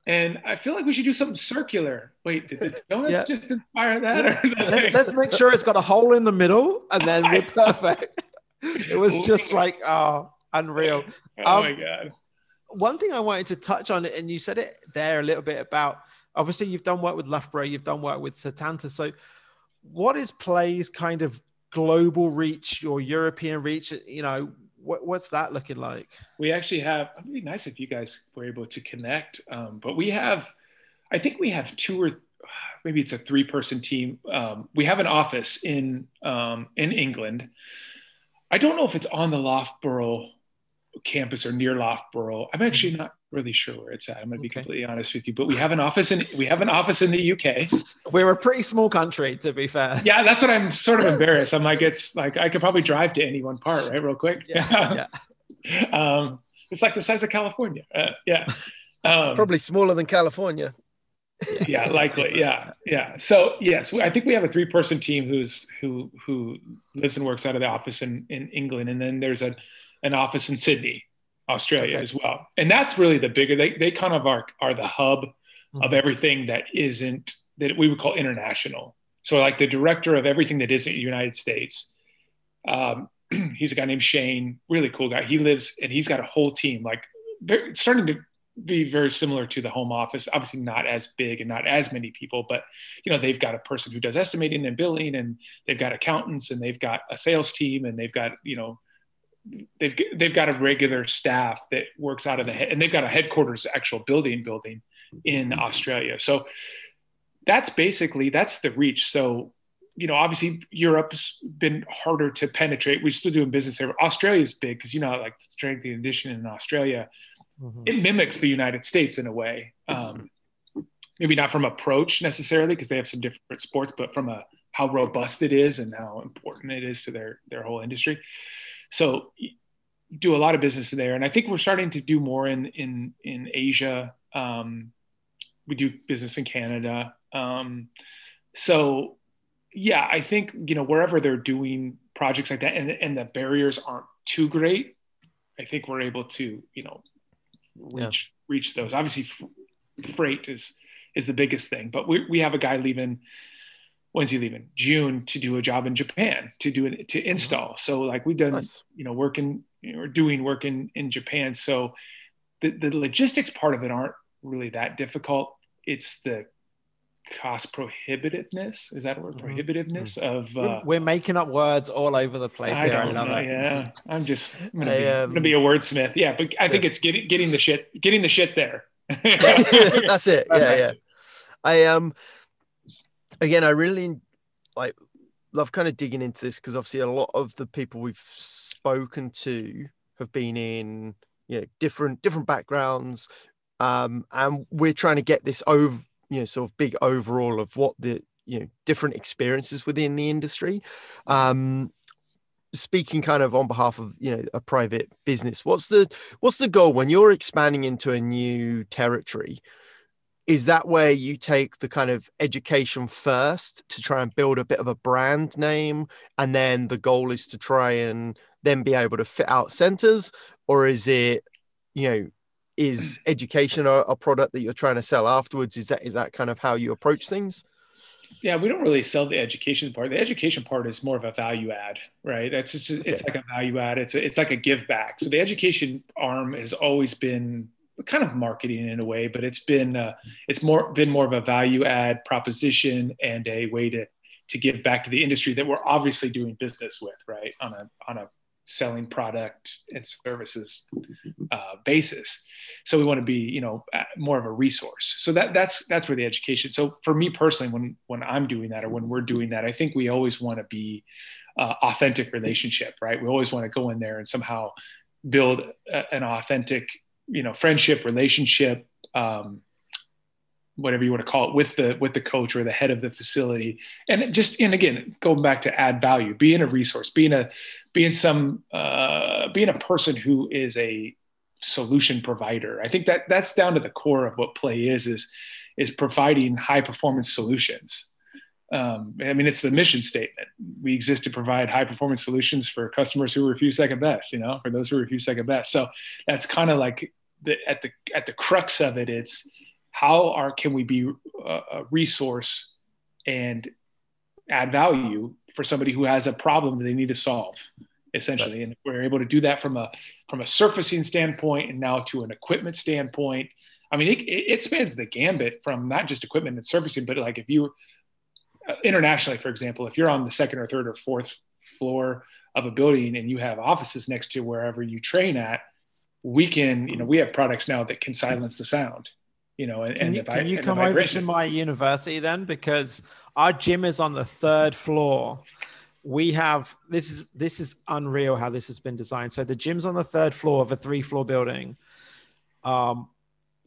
and I feel like we should do something circular. Wait, did the donuts yeah. just inspire that? Let's, let's, make sure it's got a hole in the middle, and then we're perfect. it was just like oh, unreal. Oh um, my god! One thing I wanted to touch on, and you said it there a little bit about. Obviously, you've done work with Loughborough, you've done work with Setanta. So, what is PLAE's kind of global reach or European reach? You know, what, what's that looking like? We actually have. It'd be nice if you guys were able to connect. Um, but we have, I think we have two or maybe it's a three-person team. Um, we have an office in um, in England. I don't know if it's on the Loughborough campus or near Loughborough. I'm actually mm-hmm. not really sure where it's at. I'm going to be okay. completely honest with you, but we have an office in we have an office in the UK. We're a pretty small country, to be fair. Yeah, that's what I'm sort of embarrassed. I'm like, it's like I could probably drive to any one part, right, real quick. Yeah. yeah. um, it's like the size of California. Uh, yeah. Um, probably smaller than California. yeah, likely. Yeah, yeah. So yes, I think we have a three-person team who's who who lives and works out of the office in in England, and then there's a an office in Sydney Australia okay. as well. And that's really the bigger, they, they kind of are, are the hub mm-hmm. of everything that isn't, that we would call international. So like the director of everything that isn't United States, um, he's a guy named Shane, really cool guy. He lives and he's got a whole team, like very, starting to be very similar to the home office. Obviously, not as big and not as many people, but you know they've got a person who does estimating and billing, and they've got accountants, and they've got a sales team, and they've got you know they've they've got a regular staff that works out of the head, and they've got a headquarters actual building building in Australia. So that's basically that's the reach. So you know, obviously Europe's been harder to penetrate. We're still doing business there. Australia's big because you know, like strength and conditioning in Australia, mm-hmm. it mimics the United States in a way. Um, maybe not from approach necessarily because they have some different sports, but from a how robust it is and how important it is to their their whole industry. So do a lot of business there, and I think we're starting to do more in in in Asia. Um, we do business in Canada. Um, so yeah, I think you know wherever they're doing projects like that, and and the barriers aren't too great. I think we're able to you know reach yeah. reach those. Obviously, f- freight is is the biggest thing, but we we have a guy leaving when's he leaving? June to do a job in Japan to do it to install. So like we've done, nice. you know, working or doing work in in Japan. So the the logistics part of it aren't really that difficult. It's the cost prohibitiveness. Is that a word? Mm-hmm. Prohibitiveness mm-hmm. of uh, we're making up words all over the place. I, here. I love know. Yeah, I'm just I'm gonna, I, be, um, gonna be a wordsmith. Yeah, but I think it's getting getting the shit getting the shit there. That's it. Yeah, yeah. I um again, I really like love kind of digging into this because obviously a lot of the people we've spoken to have been in you know different different backgrounds, um, and we're trying to get this over you know sort of big overall of what the you know different experiences within the industry. Um, speaking kind of on behalf of you know a private business what's the what's the goal when you're expanding into a new territory is that where you take the kind of education first to try and build a bit of a brand name and then the goal is to try and then be able to fit out centers? Or is it you know is education a, a product that you're trying to sell afterwards? Is that is that kind of how you approach things? Yeah we don't really sell the education part. The education part is more of a value add right? That's just it's okay. like a value add. It's a, it's like a give back. So the education arm has always been kind of marketing in a way, but it's been uh, it's more been more of a value add proposition and a way to to give back to the industry that we're obviously doing business with, right? On a on a selling product and services uh, basis. So we want to be, you know, more of a resource. So that that's that's where the education. So for me personally, when when I'm doing that or when we're doing that, I think we always want to be uh, authentic relationship, right? We always want to go in there and somehow build a, an authentic you know friendship relationship um, whatever you want to call it with the with the coach or the head of the facility. And just and again going back to add value being a resource being a being some uh, being a person who is a solution provider. I think that that's down to the core of what PLAE is is is providing high performance solutions um, I mean, it's the mission statement. We exist to provide high performance solutions for customers who refuse second best. You know, for those who refuse second best. So that's kind of like the, at the at the crux of it. It's how are can we be a, a resource and add value for somebody who has a problem that they need to solve essentially and we're able to do that from a from a surfacing standpoint and now to an equipment standpoint i mean it, it spans the gambit from not just equipment and surfacing but like if you internationally, for example, if you're on the second or third or fourth floor of a building and you have offices next to wherever you train at, we can, you know, we have products now that can silence the sound. You know, and, can and you, can you come over to my university then? Because our gym is on the third floor. We have this is this is unreal how this has been designed. So the gym's on the third floor of a three floor building. Um,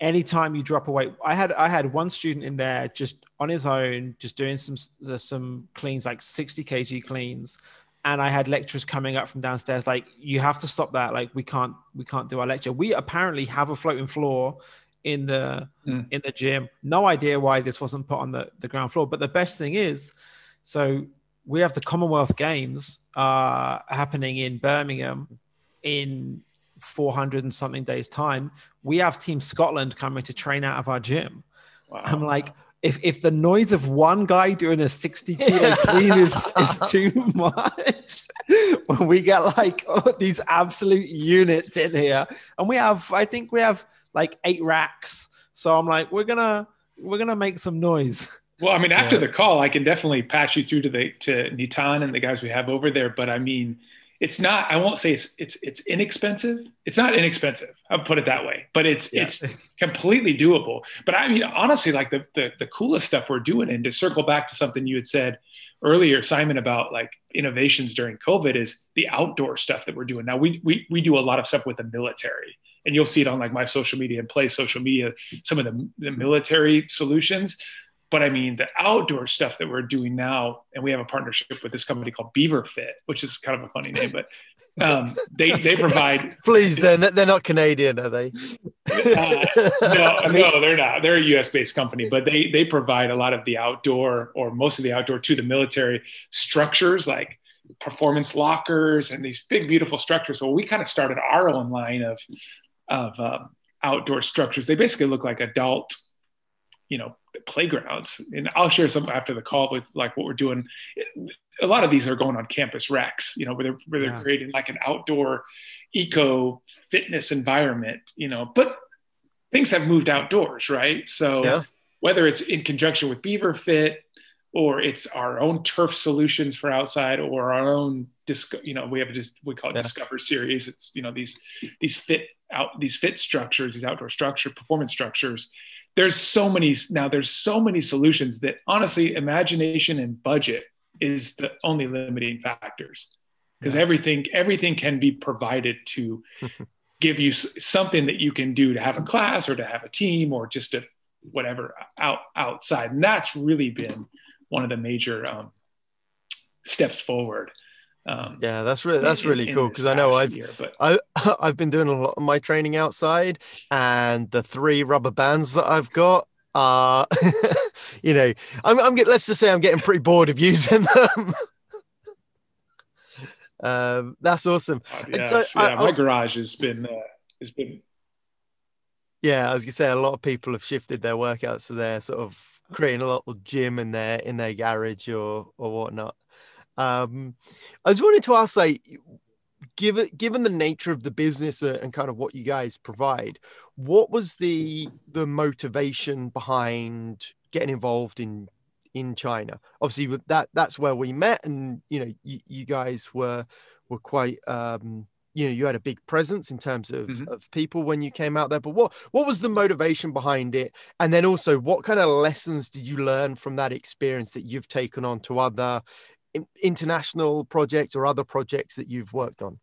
anytime you drop a weight i had i had one student in there just on his own just doing some some cleans like 60 kg cleans. And i had lecturers coming up from downstairs like you have to stop that. Like we can't we can't do our lecture. We apparently have a floating floor in the mm. in the gym. No idea why this wasn't put on the, the ground floor. But the best thing is so we have the commonwealth games uh happening in birmingham in 400 and something days time we have team scotland coming to train out of our gym. Wow. i'm like if, if the noise of one guy doing a 60 kilo clean is, is too much when we get like oh, these absolute units in here. And we have i think we have like eight racks. So i'm like we're gonna we're gonna make some noise. Well i mean after yeah. the call i can definitely pass you through to the to nitan and the guys we have over there. But i mean it's not i won't say it's it's it's inexpensive. It's not inexpensive. I'll put it that way. But it's yeah. it's completely doable. But i mean honestly like the, the the coolest stuff we're doing and to circle back to something you had said earlier simon about like innovations during covid is the outdoor stuff that we're doing. Now we we, we do a lot of stuff with the military and you'll see it on like my social media and PLAE social media some of the, the military solutions but I mean, the outdoor stuff that we're doing now, and we have a partnership with this company called BeaverFit, which is kind of a funny name, but um, they they provide. Please, they're they're not Canadian, are they? Uh, no, no, they're not. They're a U.S. based company, but they they provide a lot of the outdoor or most of the outdoor to the military structures, like performance lockers and these big beautiful structures. Well, we kind of started our own line of of um, outdoor structures. They basically look like adult, you know, playgrounds. And I'll share some after the call with like what we're doing. A lot of these are going on campus recs, you know, where they're, where they're yeah. creating like an outdoor eco fitness environment, you know, but things have moved outdoors, right? So yeah. whether it's in conjunction with BeaverFit or it's our own turf solutions for outside or our own you know we have just we call it yeah. discover series it's you know these these fit out these fit structures these outdoor structure performance structures there's so many now there's so many solutions that honestly imagination and budget is the only limiting factors. Because yeah. everything everything can be provided to give you something that you can do to have a class or to have a team or just to whatever out outside. And that's really been one of the major um, steps forward um, yeah, that's really that's really in, cool because I know I've year, but... I I've been doing a lot of my training outside, and the three rubber bands that I've got are, you know, I'm I'm getting let's just say I'm getting pretty bored of using them. um, that's awesome. Uh, yeah, so yeah, I, my I, garage has been uh, has been. Yeah, as you say a lot of people have shifted their workouts to their sort of creating a little gym in their in their garage or or whatnot. Um, I was wanting to ask, like, given given the nature of the business and kind of what you guys provide, what was the the motivation behind getting involved in in China? Obviously, that that's where we met, and you know, you, you guys were were quite. Um, you know you had a big presence in terms of, mm-hmm. of people when you came out there but what what was the motivation behind it and then also what kind of lessons did you learn from that experience that you've taken on to other international projects or other projects that you've worked on?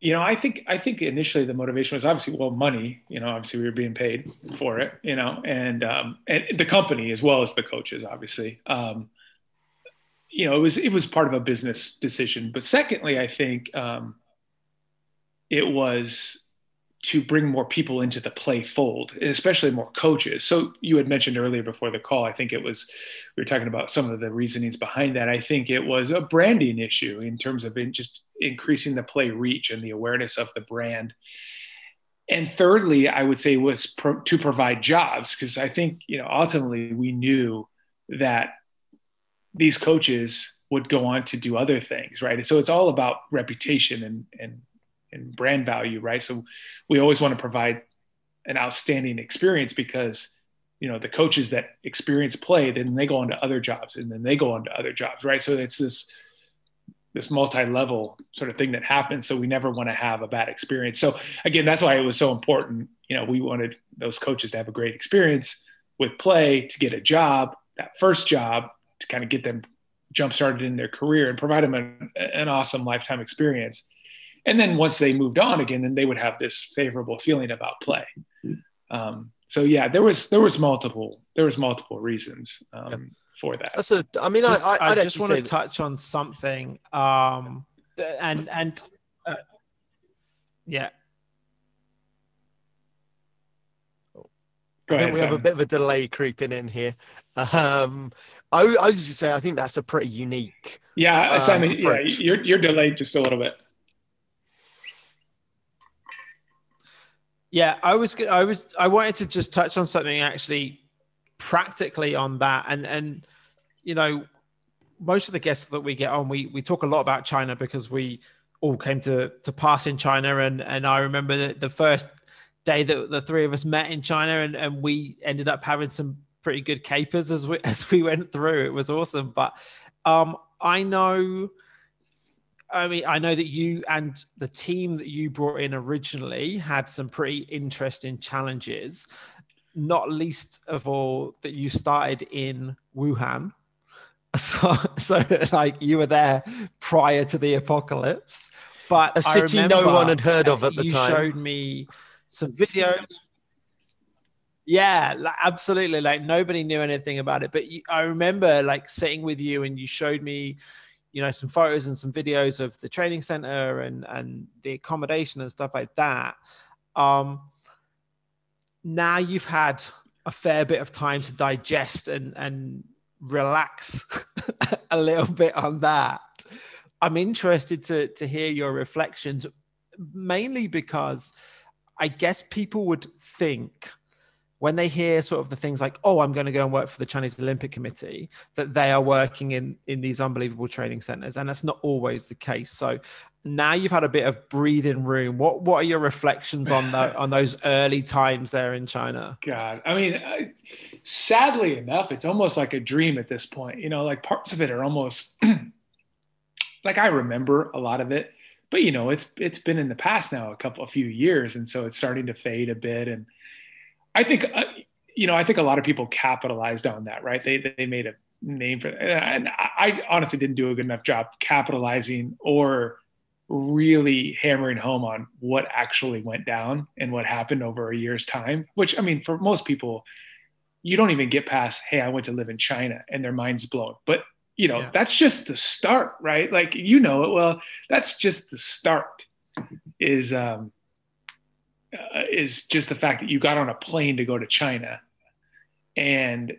you know i think i think initially the motivation was obviously well money you know obviously we were being paid for it you know and um and the company as well as the coaches obviously um you know it was it was part of a business decision but secondly i think um it was to bring more people into the PLAE fold, especially more coaches. So you had mentioned earlier before the call, I think it was, we were talking about some of the reasonings behind that. I think it was a branding issue in terms of in just increasing the PLAE reach and the awareness of the brand. And thirdly, I would say was pro- to provide jobs because I think, you know, ultimately we knew that these coaches would go on to do other things, right? so it's all about reputation and, and and brand value, right? So we always want to provide an outstanding experience because you know the coaches that experience PLAE then they go on to other jobs and then they go on to other jobs right? So it's this this multi-level sort of thing that happens. So we never want to have a bad experience. So again that's why it was so important. You know we wanted those coaches to have a great experience with PLAE to get a job that first job to kind of get them jump started in their career and provide them an, an awesome lifetime experience and then once they moved on again, then they would have this favorable feeling about PLAE. Um, so yeah, there was there was multiple there was multiple reasons um, yep. for that. That's a. I mean, just, I, I, I just want to touch on something, um, and and uh, yeah. Go I think we have a bit of a delay creeping in here. Um, I, I was just to say, I think that's a pretty unique. Yeah, um, Simon. Yeah, you're you're delayed just a little bit. Yeah, I was I was I wanted to just touch on something actually practically on that. And and you know most of the guests that we get on we we talk a lot about China because we all came to to pass in China. And and I remember the, the first day that the three of us met in China and and we ended up having some pretty good capers as we as we went through. It was awesome. But um I know I mean, I know that you and the team that you brought in originally had some pretty interesting challenges, not least of all that you started in Wuhan. So, so like you were there prior to the apocalypse, but a city no one had heard of at the you time. You showed me some videos. Yeah, like, absolutely. Like nobody knew anything about it, but you, I remember like sitting with you and you showed me, you know, some photos and some videos of the training center and and the accommodation and stuff like that. Um, now you've had a fair bit of time to digest and and relax a little bit on that. I'm interested to to hear your reflections, mainly because I guess people would think when they hear sort of the things like, "Oh, I'm going to go and work for the Chinese Olympic Committee," that they are working in in these unbelievable training centers, and that's not always the case. So now you've had a bit of breathing room. What what are your reflections on that on those early times there in China? God, I mean, I, sadly enough, it's almost like a dream at this point. You know, like parts of it are almost like I remember a lot of it, but you know, it's it's been in the past now a couple a few years, and so it's starting to fade a bit. And I think, uh, you know, I think a lot of people capitalized on that, right? They they made a name for it, and I honestly didn't do a good enough job capitalizing or really hammering home on what actually went down and what happened over a year's time which i mean for most people you don't even get past hey i went to live in china and their minds blown but you know yeah. that's just the start right like you know it well that's just the start is um is just the fact that you got on a plane to go to china and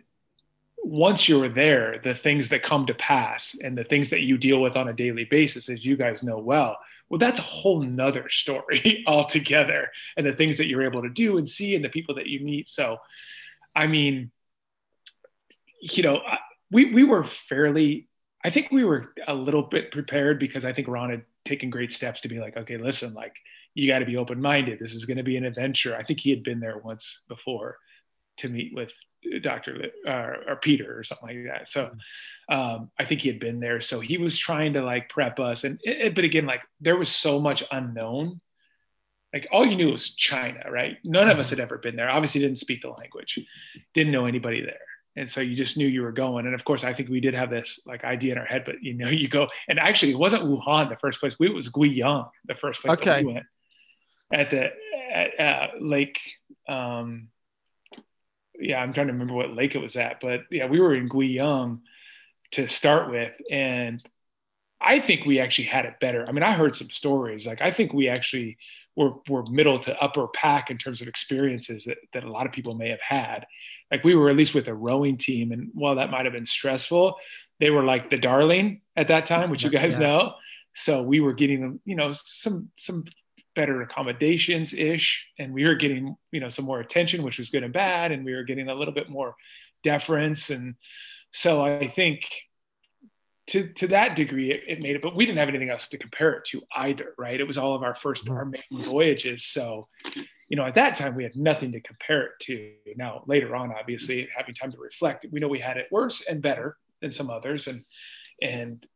once you're there, the things that come to pass and the things that you deal with on a daily basis, as you guys know well, well, that's a whole nother story altogether. And the things that you're able to do and see and the people that you meet. So, I mean, you know, we, we were fairly, I think we were a little bit prepared because I think Ron had taken great steps to be like, okay, listen, like you got to be open minded. This is going to be an adventure. I think he had been there once before to meet with Dr. Uh, or Peter or something like that. So um, I think he had been there. So he was trying to like prep us. And it, but again, like there was so much unknown. Like all you knew was China, right? None of us had ever been there. Obviously, didn't speak the language, didn't know anybody there. And so you just knew you were going. And of course, I think we did have this like idea in our head, but you know, you go, and actually, it wasn't Wuhan the first place. We, it was Guiyang the first place okay. we went at the at, uh, Lake. Um, yeah, I'm trying to remember what lake it was at, but yeah, we were in Guiyang to start with, and I think we actually had it better. I mean, I heard some stories. Like, I think we actually were, were middle to upper pack in terms of experiences that, that a lot of people may have had. Like, we were at least with a rowing team. And while that might have been stressful, they were like the darling at that time, which you guys yeah. know. So we were getting, them, you know, some, some better accommodations ish and we were getting you know some more attention which was good and bad and we were getting a little bit more deference and so i think to to that degree it, it made it but we didn't have anything else to compare it to either right it was all of our first mm-hmm. our main voyages so you know at that time we had nothing to compare it to now later on obviously having time to reflect we know we had it worse and better than some others and and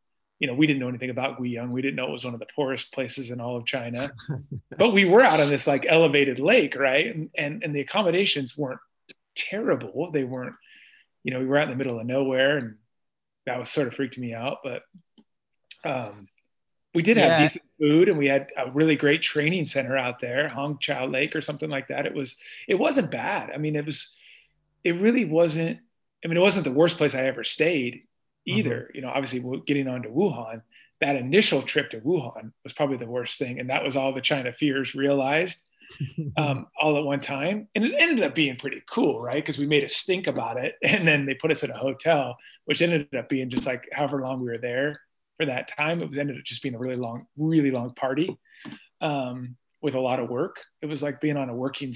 you know, we didn't know anything about Guiyang. We didn't know it was one of the poorest places in all of China, but we were out on this like elevated lake, right? And, and, and the accommodations weren't terrible. They weren't, you know, we were out in the middle of nowhere and that was sort of freaked me out, but, um, we did have yeah. decent food and we had a really great training center out there, Hong Chau Lake or something like that. It was, it wasn't bad. I mean, it was, it really wasn't, I mean, it wasn't the worst place I ever stayed either. Mm-hmm. You know, obviously getting on to Wuhan, that initial trip to Wuhan was probably the worst thing. And that was all the China fears realized um, all at one time. And it ended up being pretty cool, right? Because we made a stink about it. And then they put us in a hotel, which ended up being just like however long we were there for that time. It was ended up just being a really long, really long party um, with a lot of work. It was like being on a working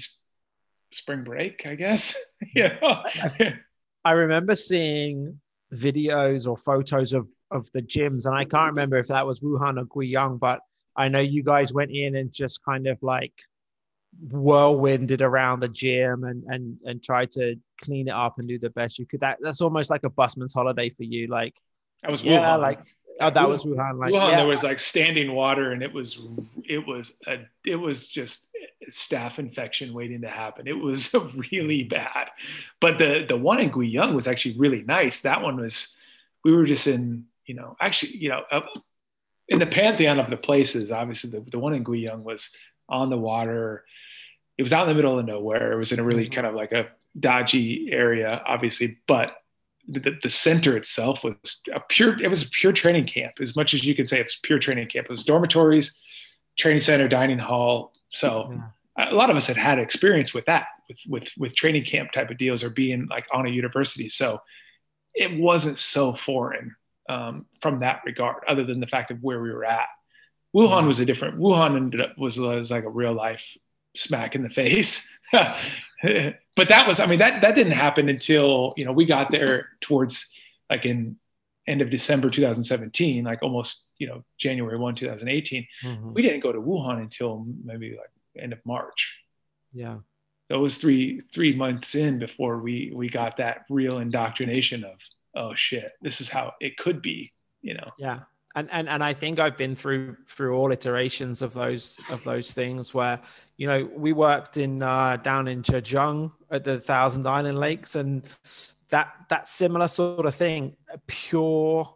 spring break, I guess. you know? I remember seeing videos or photos of of the gyms, and I can't remember if that was Wuhan or Guiyang, but I know you guys went in and just kind of like whirlwinded around the gym and and and tried to clean it up and do the best you could. That that's almost like a busman's holiday for you. Like that was yeah, Wuhan. like oh, that Wuhan, was Wuhan. Like Wuhan, yeah. there was like standing water, and it was it was a it was just staph infection waiting to happen. It was really bad. But the the one in Guiyang was actually really nice. That one was we were just in, you know, actually, you know, in the pantheon of the places, obviously the, the one in Guiyang was on the water. it was out in the middle of nowhere. It was in a really mm-hmm. kind of like a dodgy area, obviously, but the, the center itself was a pure it was a pure training camp. As much as you could say it was pure training camp it was dormitories training center dining hall. So yeah. a lot of us had had experience with that with with with training camp type of deals or being like on a university. So it wasn't so foreign um, from that regard other than the fact of where we were at. Wuhan was a different wuhan ended up was, was like a real life smack in the face but that was, I mean, that that didn't happen until you know we got there towards like in end of December 2017, like almost you know January 1, 2018. Mm-hmm. We didn't go to Wuhan until maybe like end of March. Yeah. Was three three months in before we we got that real indoctrination of oh shit, this is how it could be, you know. Yeah and and and I think I've been through through all iterations of those of those things where you know we worked in uh, down in Zhejiang at the Thousand Island Lakes and that that similar sort of thing, a pure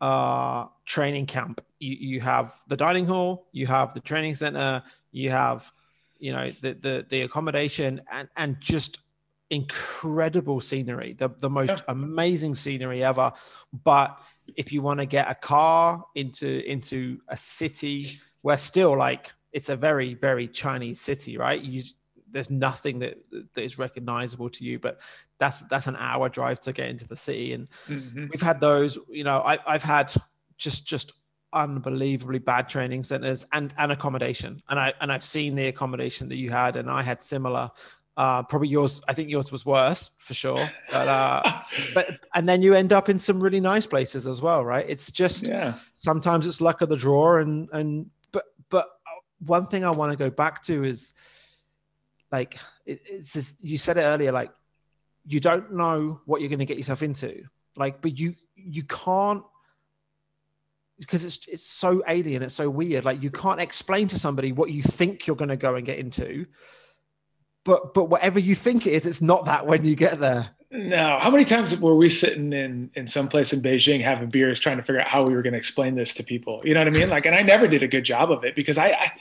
uh, training camp. You you have the dining hall, you have the training center, you have you know the the the accommodation and and just incredible scenery, the the most yeah. amazing scenery ever, but if you want to get a car into into a city where still like it's a very very Chinese city, right? You there's nothing that that is recognizable to you, but that's that's an hour drive to get into the city, and mm-hmm. we've had those. You know, I, I've had just just unbelievably bad training centers and and accommodation and i and i've seen the accommodation that you had and i had similar uh, probably yours, I think yours was worse for sure. But, uh, but and then you end up in some really nice places as well, right? It's just yeah. sometimes it's luck of the draw, and and but but one thing I want to go back to is like it, it's just, you said it earlier, like you don't know what you're going to get yourself into, like, but you you can't because it's it's so alien, it's so weird. Like you can't explain to somebody what you think you're going to go and get into but but whatever you think it is, it's not that when you get there. No. How many times were we sitting in in some place in Beijing having beers, trying to figure out how we were going to explain this to people? You know what I mean? Like, and I never did a good job of it because I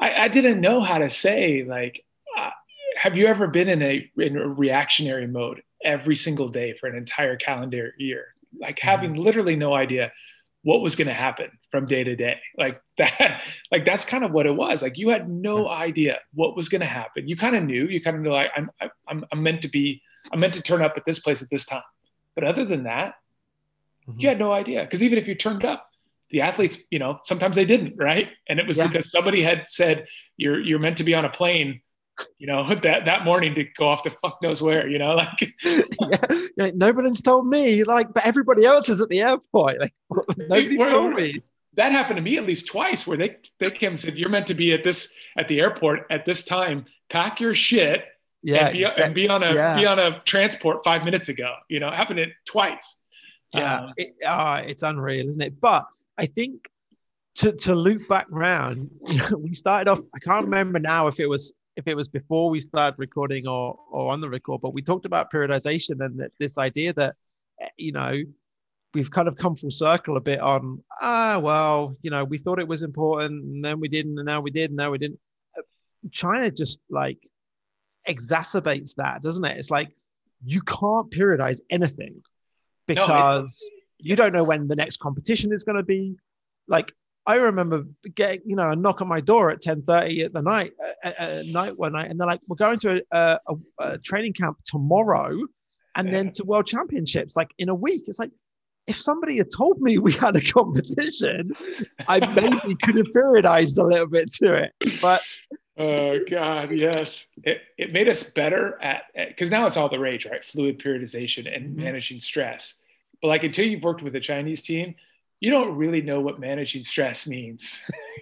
I, I didn't know how to say like, uh, have you ever been in a in a reactionary mode every single day for an entire calendar year? Like having mm-hmm. literally no idea what was going to happen from day to day like that like that's kind of what it was like you had no idea what was going to happen you kind of knew you kind of knew like I'm, I'm i'm meant to be i'm meant to turn up at this place at this time but other than that mm-hmm. you had no idea because even if you turned up the athletes you know sometimes they didn't right and it was yeah. because somebody had said you're you're meant to be on a plane you know, that that morning to go off to fuck knows where, you know, like yeah, nobody's told me, like, but everybody else is at the airport. Like, nobody told me. That happened to me at least twice, where they they came and said, "You're meant to be at this at the airport at this time. Pack your shit, yeah, and be, that, and be on a yeah. be on a transport five minutes ago." You know, it happened it twice. Yeah, um, it, uh, it's unreal, isn't it? But I think to to loop back round, we started off. I can't remember now if it was if it was before we started recording or or on the record, but we talked about periodization and that, this idea that eh, you know we've kind of come full circle a bit on ah well you know we thought it was important and then we didn't and now we did and now we didn't. Uh, China just like exacerbates that, doesn't it? It's like you can't periodize anything because no, you don't know when the next competition is going to be. Like I remember getting, you know, a knock on my door at 10:30 at the night, at, at night one night, and they're like, "We're going to a, a, a training camp tomorrow, and yeah. then to World Championships like in a week." It's like, if somebody had told me we had a competition, I maybe could have periodized a little bit to it. But oh god, yes, it, it made us better at because now it's all the rage, right? Fluid periodization and mm-hmm. managing stress. But like until you've worked with a Chinese team, you don't really know what managing stress means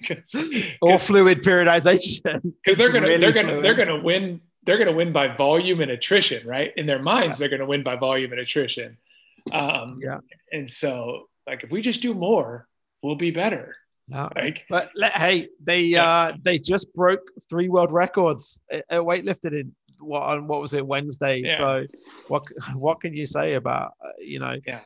or fluid periodization because they're gonna really they're gonna fluid. they're gonna win they're gonna win by volume and attrition right in their minds yeah. they're gonna win by volume and attrition um, yeah and so like if we just do more we'll be better no. Like, but hey, they yeah. uh they just broke three world records at weightlifting in what on what was it Wednesday? Yeah. So what what can you say about uh, you know? Yeah.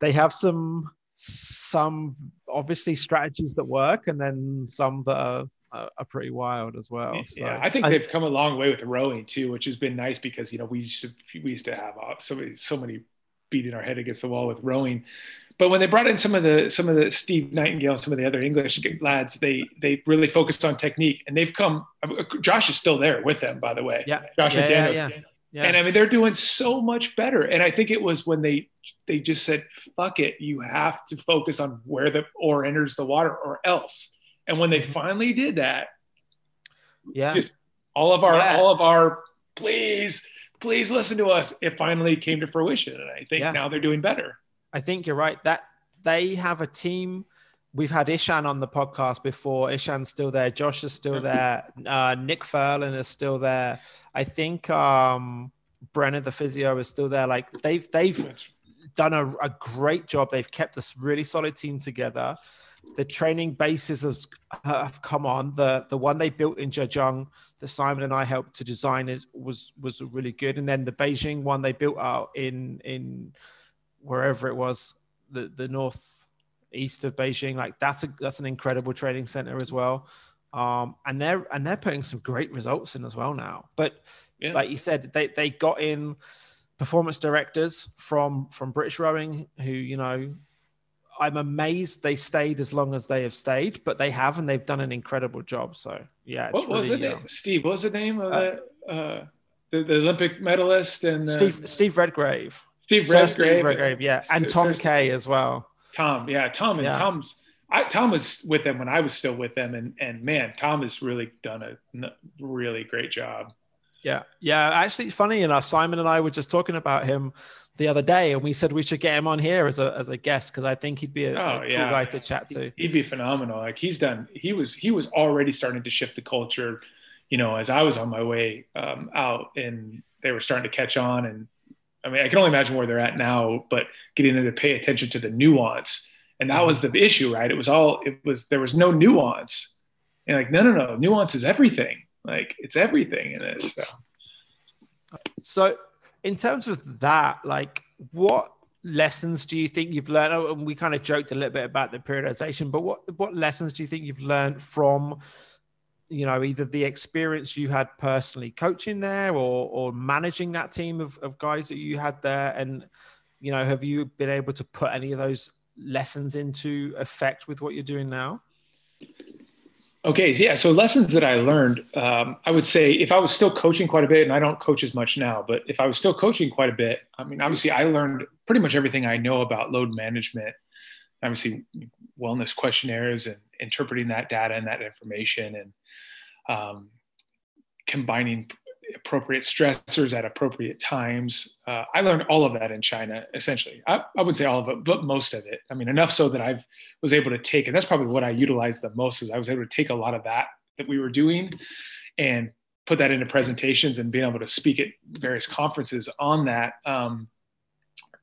They have some some obviously strategies that work and then some that are are, are pretty wild as well. So. Yeah, I think they've come a long way with the rowing too, which has been nice because you know we used to we used to have uh, so many so many beating our head against the wall with rowing. But when they brought in some of the some of the Steve Nightingale, some of the other English lads, they they really focused on technique, and they've come. Josh is still there with them, by the way. Yeah, Josh yeah, McDaniels. yeah, yeah. Yeah. And I mean, they're doing so much better. And I think it was when they they just said, "Fuck it, you have to focus on where the oar enters the water, or else." And when they Mm-hmm. finally did that, yeah, just all of our all of our please please listen to us. It finally came to fruition, and I think Yeah. now they're doing better. I think you're right. That they have a team. We've had Ishan on the podcast before. Ishan's still there. Josh is still there. Uh, Nick Ferlin is still there. I think um, Brennan, the physio, is still there. Like they've they've done a, a great job. They've kept this really solid team together. The training bases has have come on. The the one they built in Zhejiang that Simon and I helped to design is was was really good. And then the Beijing one they built out in in wherever it was, the the north east of Beijing. Like that's a that's an incredible training center as well. Um, and they're and they're putting some great results in as well now. But Yeah. like you said, they they got in performance directors from from British Rowing who you know I'm amazed they stayed as long as they have stayed, but they have and they've done an incredible job. So yeah, it's What was really, the name? Steve, what was the name of uh, the, uh, the the Olympic medalist and uh, Steve Steve Redgrave. Steve Redgrave, Steve Redgrave, yeah, and Sir- Tom Sir- Kay as well. Tom, yeah, Tom and Yeah. Tom's. I, Tom was with them when I was still with them, and and man, Tom has really done a really great job. Yeah, yeah. Actually, funny enough, Simon and I were just talking about him the other day, and we said we should get him on here as a as a guest because I think he'd be a, Oh, a cool guy to chat to. He'd be phenomenal. Like he's done. He was he was already starting to shift the culture. You know, as I was on my way um, out, and they were starting to catch on. And I mean, I can only imagine where they're at now. But getting them to pay attention to the nuance, and that was the issue, right? It was all it was. There was no nuance. And like, no, no, no. Nuance is everything. Like it's everything in this. So. So, in terms of that, like, what lessons do you think you've learned? Oh, and we kind of joked a little bit about the periodization, but what what lessons do you think you've learned from, you know, either the experience you had personally coaching there or or managing that team of, of guys that you had there, and you know, have you been able to put any of those lessons into effect with what you're doing now? Okay, yeah. So lessons that I learned, um, I would say if I was still coaching quite a bit, and I don't coach as much now, but if I was still coaching quite a bit, I mean, obviously I learned pretty much everything I know about load management, obviously wellness questionnaires and interpreting that data and that information and um, combining appropriate stressors at appropriate times. Uh, I learned all of that in China, essentially. I, I wouldn't say all of it, but most of it. I mean, enough so that I was able to take, and that's probably what I utilized the most is I was able to take a lot of that that we were doing and put that into presentations and being able to speak at various conferences on that. Um,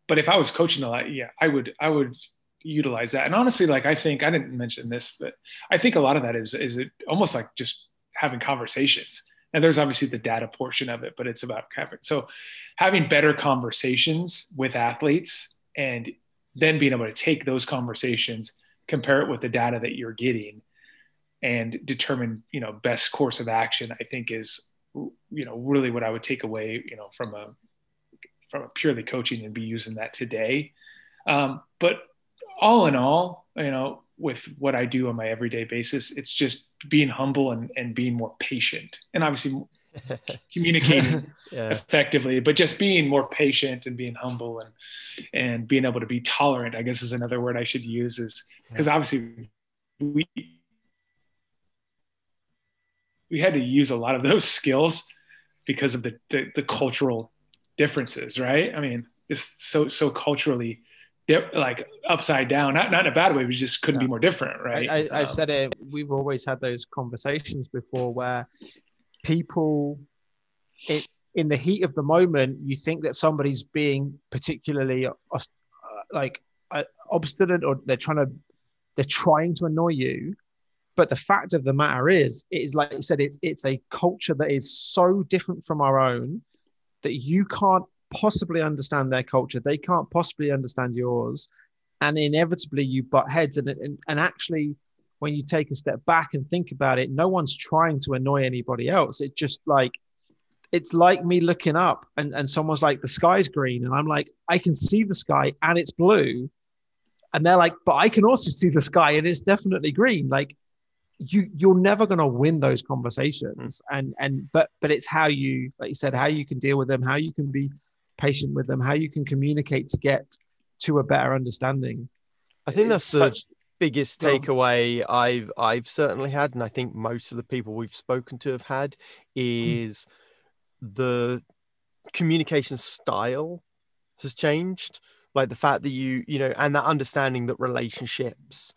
but if I was coaching a lot, yeah, I would, I would utilize that. And honestly, like, I think, I didn't mention this, but I think a lot of that is, is it almost like just having conversations and there's obviously the data portion of it but it's about having so having better conversations with athletes and then being able to take those conversations compare it with the data that you're getting and determine you know best course of action i think is you know really what i would take away you know from a from a purely coaching and be using that today. Um, but all in all you know with what I do on my everyday basis. It's just being humble and, and being more patient and obviously communicating yeah. effectively, but just being more patient and being humble and, and being able to be tolerant, I guess is another word I should use is because obviously we, we had to use a lot of those skills because of the, the, the cultural differences, right? I mean, it's so, so culturally like upside down, not, not in a bad way. We just couldn't Yeah. be more different, right? I, I, I've Um, said it. We've always had those conversations before where people, it, in the heat of the moment, you think that somebody's being particularly uh, like uh, obstinate or they're trying to they're trying to annoy you. But the fact of the matter is, it is like you said, it's it's a culture that is so different from our own that you can't possibly understand their culture. They can't possibly understand yours. And inevitably you butt heads. And, and, and actually, when you take a step back and think about it, no one's trying to annoy anybody else. It's just like it's like me looking up and, and someone's like, the sky's green. And I'm like, I can see the sky and it's blue. And they're like, but I can also see the sky and it's definitely green. Like you you're never going to win those conversations mm. and and but but it's how you like you said how you can deal with them how you can be patient with them how you can communicate to get to a better understanding i think that's such, the biggest takeaway i've i've certainly had and i think most of the people we've spoken to have had hmm. is the communication style has changed. Like the fact that you you know and that understanding that relationships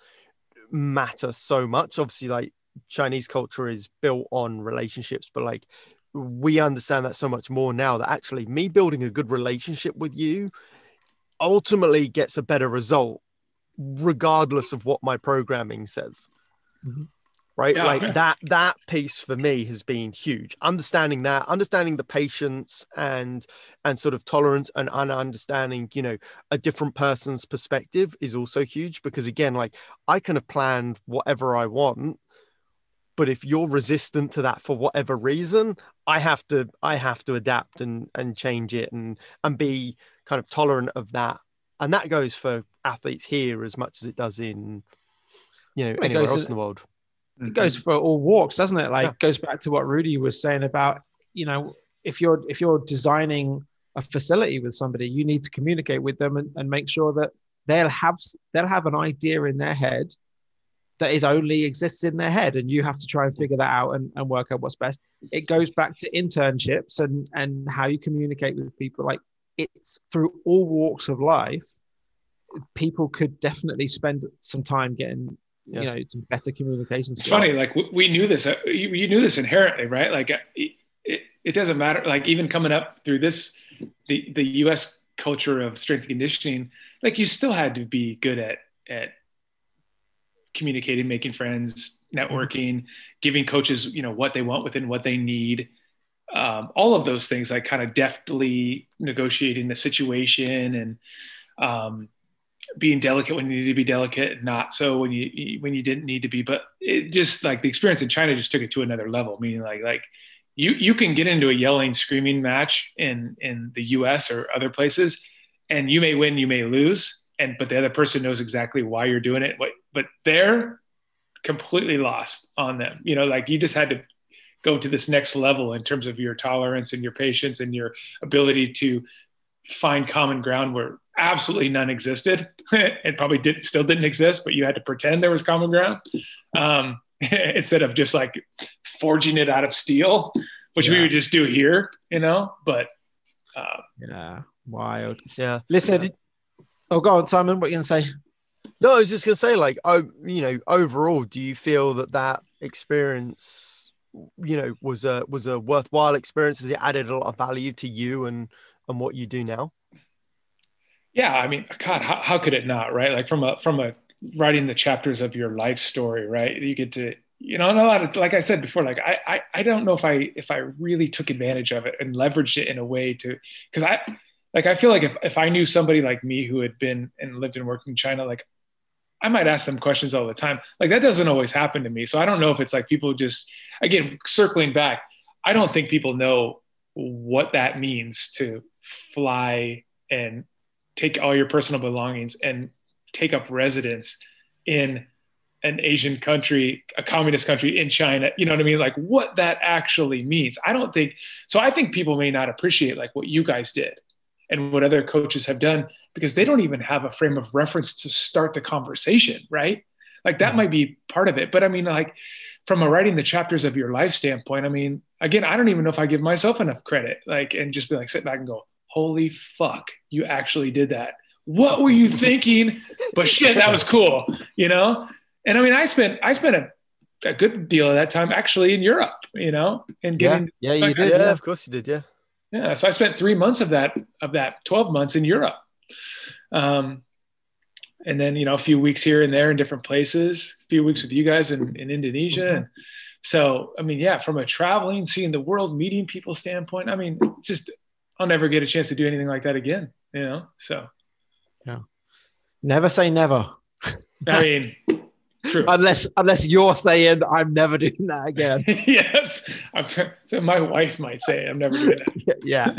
matter so much. Obviously, like Chinese culture is built on relationships, but like we understand that so much more now that actually me building a good relationship with you ultimately gets a better result regardless of what my programming says. Mm-hmm right yeah. like that that piece for me has been huge understanding that understanding the patience and and sort of tolerance and, understanding you know a different person's perspective is also huge because again like i can have planned whatever i want but if you're resistant to that for whatever reason i have to i have to adapt and and change it and and be kind of tolerant of that and that goes for athletes here as much as it does in you know anywhere else in the world mm-hmm. it goes for all walks, doesn't it? Like yeah. goes back to what Rudy was saying about, you know, if you're if you're designing a facility with somebody, you need to communicate with them and, and make sure that they'll have they'll have an idea in their head that is only exists in their head and you have to try and figure that out and, and work out what's best it goes back to internships and and how you communicate with people like it's through all walks of life people could definitely spend some time getting yeah. you know some better communications. It's funny, like we knew this. Uh, you, you, knew this inherently, right? Like uh, it, it, it, doesn't matter. Like even coming up through this, the the U.S. culture of strength conditioning, like you still had to be good at at communicating, making friends, networking, mm-hmm. giving coaches you know what they want within what they need. Um, all of those things, like kind of deftly negotiating the situation and um, being delicate when you need to be delicate, not so when you when you didn't need to be. But it just like the experience in China just took it to another level. Meaning like like you you can get into a yelling, screaming match in in the U.S. or other places, and you may win, you may lose, and but the other person knows exactly why you're doing it. But but they're completely lost on them. You know, like you just had to go to this next level in terms of your tolerance and your patience and your ability to find common ground where absolutely none existed. it probably did still didn't exist, but you had to pretend there was common ground um, instead of just like forging it out of steel, which yeah. we would just do here, you know. But uh, yeah, wild. Yeah. Listen. Oh, go on, Simon. What are you gonna say? No, I was just gonna say, like, oh, you know, overall, do you feel that that experience, you know, was a was a worthwhile experience? Has it added a lot of value to you and and what you do now? Yeah, I mean, God, how, how could it not, right? Like from a from a writing the chapters of your life story, right? You get to, you know, and a lot of, like I said before, like I, I, I don't know if I, if I really took advantage of it and leveraged it in a way to, because I, like, I feel like if, if I knew somebody like me who had been and lived and worked in China, like I might ask them questions all the time. Like that doesn't always happen to me. So I don't know if it's like people just, again, circling back, I don't think people know what that means to fly and take all your personal belongings and take up residence in an Asian country, a communist country in China. You know what I mean? Like what that actually means. I don't think so. I think people may not appreciate like what you guys did and what other coaches have done because they don't even have a frame of reference to start the conversation, right? Like that mm-hmm. might be part of it. But I mean, like from a writing the chapters of your life standpoint, I mean, again, I don't even know if I give myself enough credit, like, and just be like, sit back and go, holy fuck, you actually did that. What were you thinking? But shit, that was cool, you know? And I mean, I spent, I spent a, a good deal of that time actually in Europe, you know, and getting, yeah, yeah you did. Yeah, of course you did. Yeah. Yeah. So I spent three months of that, of that 12 months in Europe. Um, and then, you know, a few weeks here and there in different places, a few weeks with you guys in, in Indonesia. Mm-hmm. And so, I mean, yeah, from a traveling, seeing the world, meeting people standpoint, I mean, just I'll never get a chance to do anything like that again. You know, so yeah, never say never. I mean, True. unless unless you're saying I'm never doing that again. yes, I'm, so my wife might say I'm never doing that. yeah.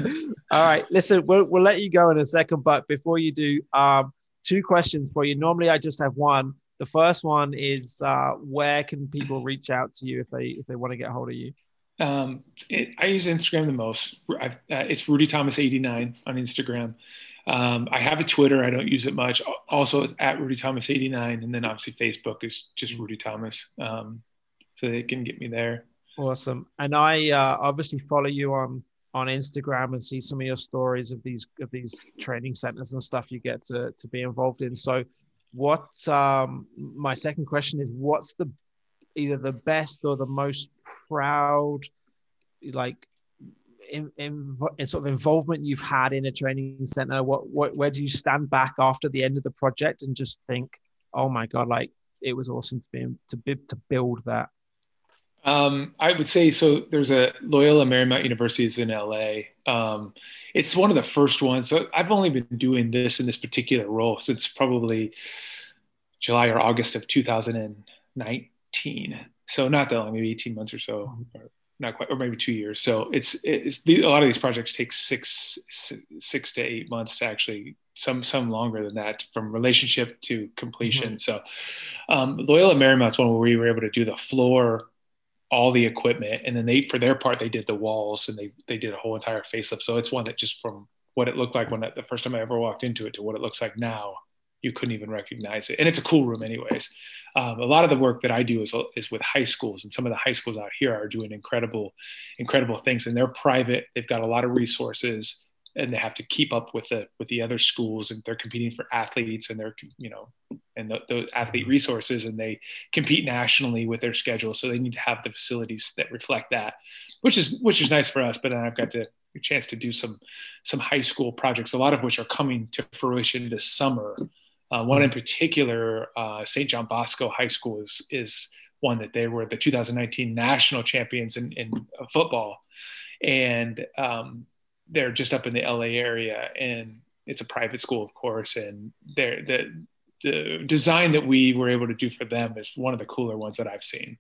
All right. Listen, we'll we'll let you go in a second, but before you do, um, two questions for you. Normally, I just have one. The first one is uh, where can people reach out to you if they if they want to get hold of you? Um, it, I use Instagram the most. Uh, it's Rudy Thomas eighty nine on Instagram. Um, I have a Twitter. I don't use it much. Also at Rudy Thomas eighty nine, and then obviously Facebook is just Rudy Thomas. Um, so they can get me there. Awesome. And I uh, obviously follow you on on Instagram and see some of your stories of these of these training centers and stuff you get to to be involved in. So, what um, my second question is, what's the either the best or the most proud like in, in, in, sort of involvement you've had in a training center what, what where do you stand back after the end of the project and just think oh my god like it was awesome to be to be to build that um, I would say so. There's a Loyola Marymount University is in LA. Um, it's one of the first ones. So I've only been doing this in this particular role since probably July or August of 2019. So not that long, maybe 18 months or so, or not quite, or maybe two years. So it's it's the, a lot of these projects take six six to eight months to actually some some longer than that from relationship to completion. Mm-hmm. So um, Loyola Marymount's one where we were able to do the floor all the equipment and then they for their part they did the walls and they they did a whole entire facelift so it's one that just from what it looked like when the first time i ever walked into it to what it looks like now you couldn't even recognize it. And it's a cool room anyways. Um, a lot of the work that i do is, is with high schools and some of the high schools out here are doing incredible incredible things and they're private. They've got a lot of resources and they have to keep up with the with the other schools and they're competing for athletes and they're you know and the, the athlete resources and they compete nationally with their schedule so they need to have the facilities that reflect that which is which is nice for us but then i've got to a chance to do some some high school projects a lot of which are coming to fruition this summer uh, one in particular uh, st john bosco high school is is one that they were the 2019 national champions in, in football and um, they're just up in the LA area and it's a private school, of course. And they're, the, the design that we were able to do for them is one of the cooler ones that I've seen.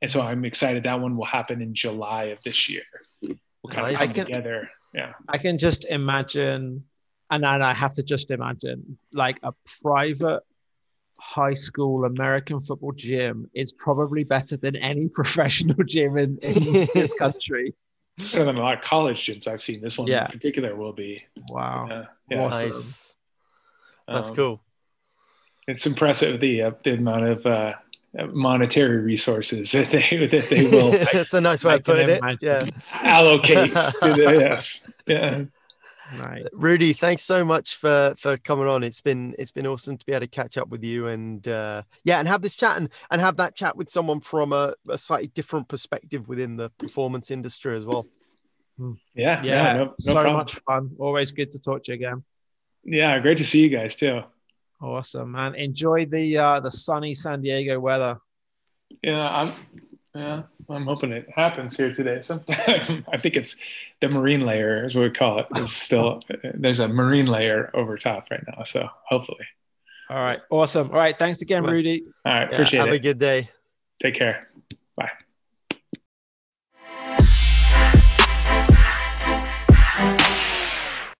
And so I'm excited that one will happen in July of this year. We'll kind nice. of come together. Yeah. I can just imagine, and then I have to just imagine like a private high school American football gym is probably better than any professional gym in, in this country better than a lot of college gyms I've seen. This one yeah. in particular will be. Wow. Yeah. yeah. Awesome. Nice. That's um, cool. It's impressive the uh, the amount of uh, monetary resources that they that they will. That's a nice way of putting it. Yeah. Allocate to the yes. Yeah. Nice. Rudy, thanks so much for for coming on. It's been it's been awesome to be able to catch up with you and uh, yeah, and have this chat and, and have that chat with someone from a, a slightly different perspective within the performance industry as well. Hmm. Yeah, yeah, yeah no, no so problem. much fun. Always good to talk to you again. Yeah, great to see you guys too. Awesome, man. Enjoy the uh, the sunny San Diego weather. Yeah, I'm yeah, I'm hoping it happens here today. Sometime. I think it's the marine layer, is what we call it. Is still there's a marine layer over top right now. So hopefully. All right. Awesome. All right. Thanks again, Rudy. All right. Appreciate yeah, have it. Have a good day. Take care.